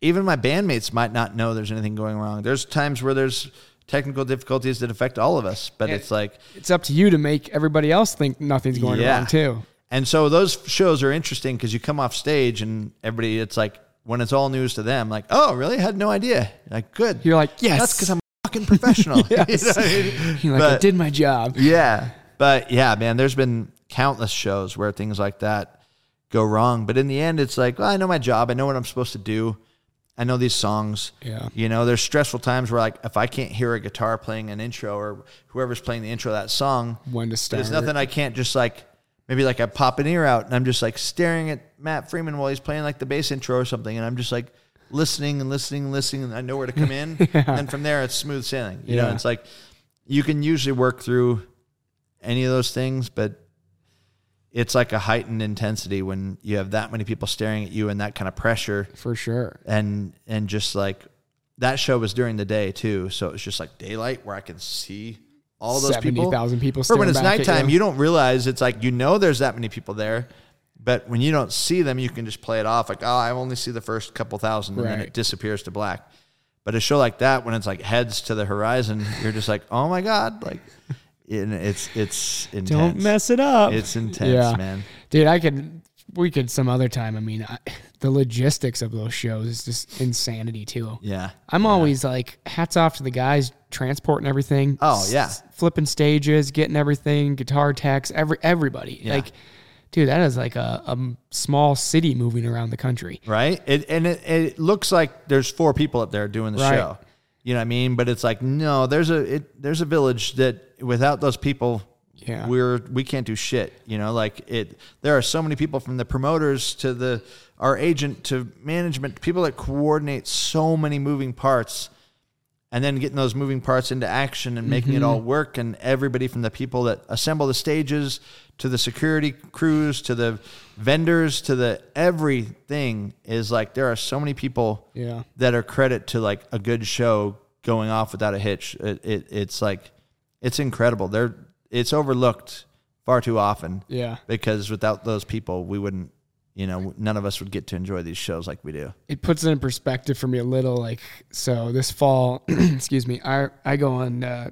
Even my bandmates might not know there's anything going wrong. There's times where there's technical difficulties that affect all of us, but it's like, It's up to you to make everybody else think nothing's going Yeah. wrong too. and so those shows are interesting because you come off stage and everybody, it's like when it's all news to them, like, oh, really? I had no idea. Like, good. You're like, yes. That's because I'm a fucking professional. [LAUGHS] Yes. [LAUGHS] you know I mean? [LAUGHS] You're like, I did my job. Yeah. But yeah, man, there's been countless shows where things like that go wrong. But in the end, it's like, well, I know my job. I know what I'm supposed to do. I know these songs. Yeah. You know, there's stressful times where like if I can't hear a guitar playing an intro or whoever's playing the intro of that song, When to start. there's nothing I can't just like maybe like I pop an ear out and I'm just like staring at Matt Freeman while he's playing like the bass intro or something, and I'm just like listening and listening and listening, and I know where to come in. [LAUGHS] And then from there, it's smooth sailing. You know, it's like you can usually work through any of those things, but it's like a heightened intensity when you have that many people staring at you and that kind of pressure For sure. and and just like that show was during the day too, so it was just like daylight where I can see all those people. 70,000 people Or when it's nighttime, you. you don't realize it's like you know there's that many people there, but when you don't see them, you can just play it off like, oh, I only see the first couple thousand, and then it disappears to black. But a show like that, when it's like heads to the horizon, you're just like, oh my god, like, and it's it's intense. Don't mess it up. It's intense, Yeah. man. Dude, I could, we could some other time. I mean, I, the logistics of those shows is just insanity too. Yeah, I'm always like, hats off to the guys transporting everything. Oh, yeah. s- flipping stages, getting everything, guitar techs, every everybody. Yeah. Like, dude, that is like a, a small city moving around the country. right? It and it, it looks like there's four people up there doing the Right. show. You know what I mean? But it's like no, there's a it, there's a village that without those people, Yeah. we're we can't do shit. You know, like it. There are so many people from the promoters to the our agent to management, people that coordinate so many moving parts. And then getting those moving parts into action and making it mm-hmm. all work, and everybody from the people that assemble the stages to the security crews to the vendors to the everything is like there are so many people Yeah. that are credit to like a good show going off without a hitch. It, it it's like it's incredible. They're it's overlooked far too often Yeah. because without those people, we wouldn't. You know, none of us would get to enjoy these shows like we do. it puts it in perspective for me a little. Like, so this fall, [CLEARS THROAT] excuse me, I I go on uh,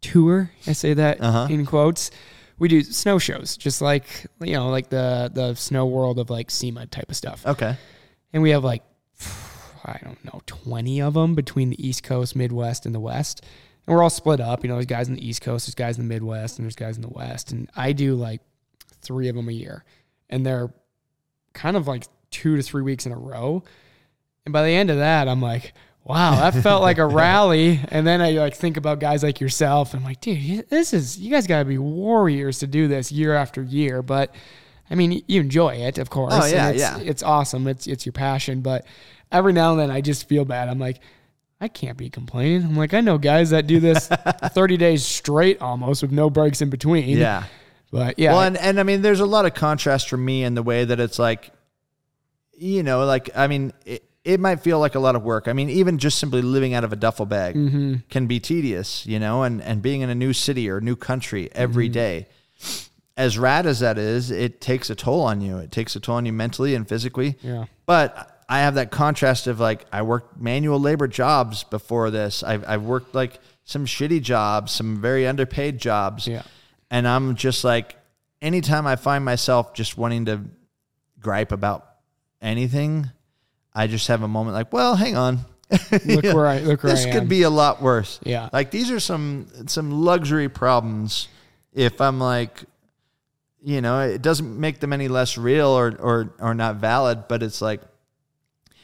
tour. I say that Uh-huh. in quotes. We do snow shows, just like you know, like the the snow world of like SEMA type of stuff. Okay. And we have like [SIGHS] I don't know, twenty of them between the East Coast, Midwest, and the West. And we're all split up. You know, there's guys in the East Coast, there's guys in the Midwest, and there's guys in the West. And I do like three of them a year, and they're kind of like two to three weeks in a row. And by the end of that, I'm like, wow, that felt like a rally. And then I like think about guys like yourself. And I'm like, dude, this is you guys got to be warriors to do this year after year. But I mean, you enjoy it, of course. Oh, yeah, it's, yeah. It's awesome. It's it's your passion. But every now and then, I just feel bad. I'm like. I can't be complaining. I'm like, I know guys that do this [LAUGHS] 30 days straight almost with no breaks in between. Yeah. But yeah. Well, and, and I mean, there's a lot of contrast for me in the way that it's like, you know, like, I mean, it, it might feel like a lot of work. I mean, even just simply living out of a duffel bag mm-hmm. can be tedious, you know, and, and being in a new city or a new country every mm-hmm. day. As rad as that is, it takes a toll on you. It takes a toll on you mentally and physically. Yeah. But I have that contrast of like, I worked manual labor jobs before this. I've, I've worked like some shitty jobs, some very underpaid jobs. Yeah. And I'm just like, anytime I find myself just wanting to gripe about anything, I just have a moment like, well, hang on. [LAUGHS] Look where I look where this I could be a lot worse. Yeah. Like these are some some luxury problems. If I'm like, you know, it doesn't make them any less real or or or not valid, but it's like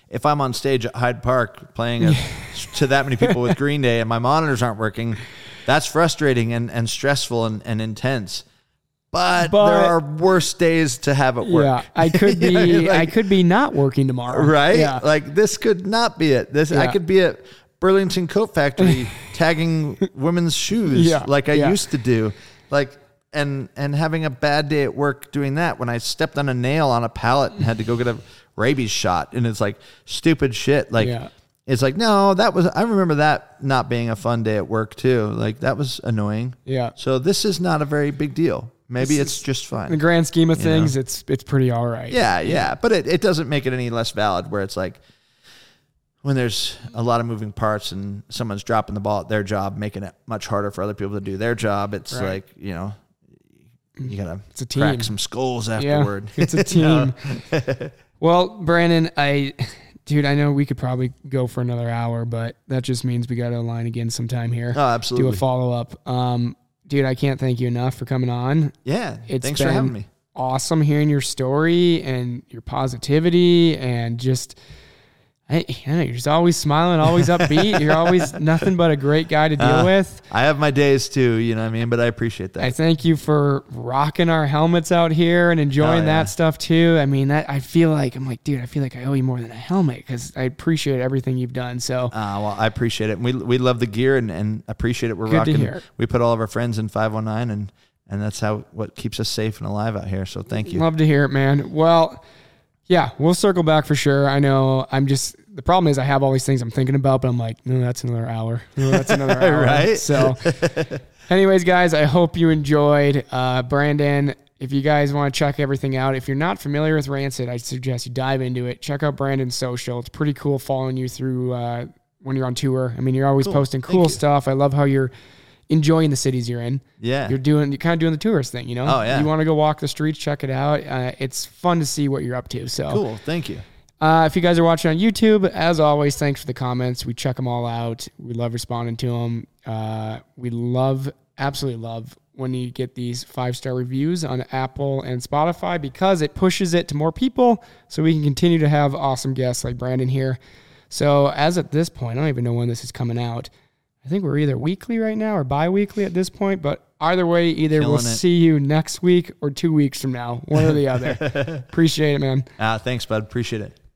if I'm on stage at Hyde Park playing a, [LAUGHS] to that many people with Green Day and my monitors aren't working, that's frustrating and, and stressful and, and intense. But, But- there are worse days to have it work. Yeah, I could [LAUGHS] be I could be not working tomorrow. right? Yeah. Like this could not be it. This I could be at Burlington Coat Factory [LAUGHS] tagging women's shoes Yeah, like I yeah. used to do. Like and and having a bad day at work doing that when I stepped on a nail on a pallet and had to go get a rabies shot and it's like stupid shit. Like Yeah. it's like no, that was I remember that not being a fun day at work too. Like that was annoying. Yeah. So this is not a very big deal. Maybe it's just fine. In the grand scheme of You know? things, it's it's pretty all right. Yeah, yeah, but it, it doesn't make it any less valid where it's like when there's a lot of moving parts and someone's dropping the ball at their job, making it much harder for other people to do their job. It's Right. like, you know, you gotta It's a crack some skulls Yeah, afterward. [LAUGHS] it's a [LAUGHS] team. [LAUGHS] well, Branden, I, dude, I know we could probably go for another hour, but that just means we got to align again sometime here. oh, absolutely. Do a follow up. Um, dude, I can't thank you enough for coming on. yeah. It's Thanks for having me. awesome hearing your story and your positivity and just. I, I know, you're just always smiling, always upbeat. You're always [LAUGHS] nothing but a great guy to deal Uh, with. I have my days too, you know what I mean? But I appreciate that. I thank you for rocking our helmets out here and enjoying Oh, yeah. that stuff too. I mean, that I feel like I'm like, dude, I feel like I owe you more than a helmet because I appreciate everything you've done. So Uh, well, I appreciate it. And we we love the gear and, and appreciate it. We're Good rocking. We put all of our friends in 509 and and that's how what keeps us safe and alive out here. So thank you. love to hear it, man. Well, yeah, we'll circle back for sure. I know I'm just the problem is I have all these things I'm thinking about, but I'm like, no, that's another hour. No, that's another [LAUGHS] hour. Right? So, [LAUGHS] anyways, guys, I hope you enjoyed. Uh, Branden, if you guys want to check everything out, if you're not familiar with Rancid, I suggest you dive into it. Check out Branden's social. It's pretty cool following you through uh, when you're on tour. I mean, you're always Cool. posting Thank cool you. stuff. I love how you're enjoying the cities you're in. Yeah. You're doing, you're kind of doing the tourist thing, you know? Oh, yeah. You want to go walk the streets, check it out. Uh, it's fun to see what you're up to. So, Cool. Thank you. uh, if you guys are watching on YouTube, as always, thanks for the comments. We check them all out. We love responding to them. Uh, we love, absolutely love when you get these five star reviews on Apple and Spotify because it pushes it to more people so we can continue to have awesome guests like Branden here. So, as at this point, I don't even know when this is coming out. I think we're either weekly right now or bi weekly at this point, but either way, either we'll it. see you next week or two weeks from now, one or the other. [LAUGHS] Appreciate it, man. Ah, thanks, bud. Appreciate it.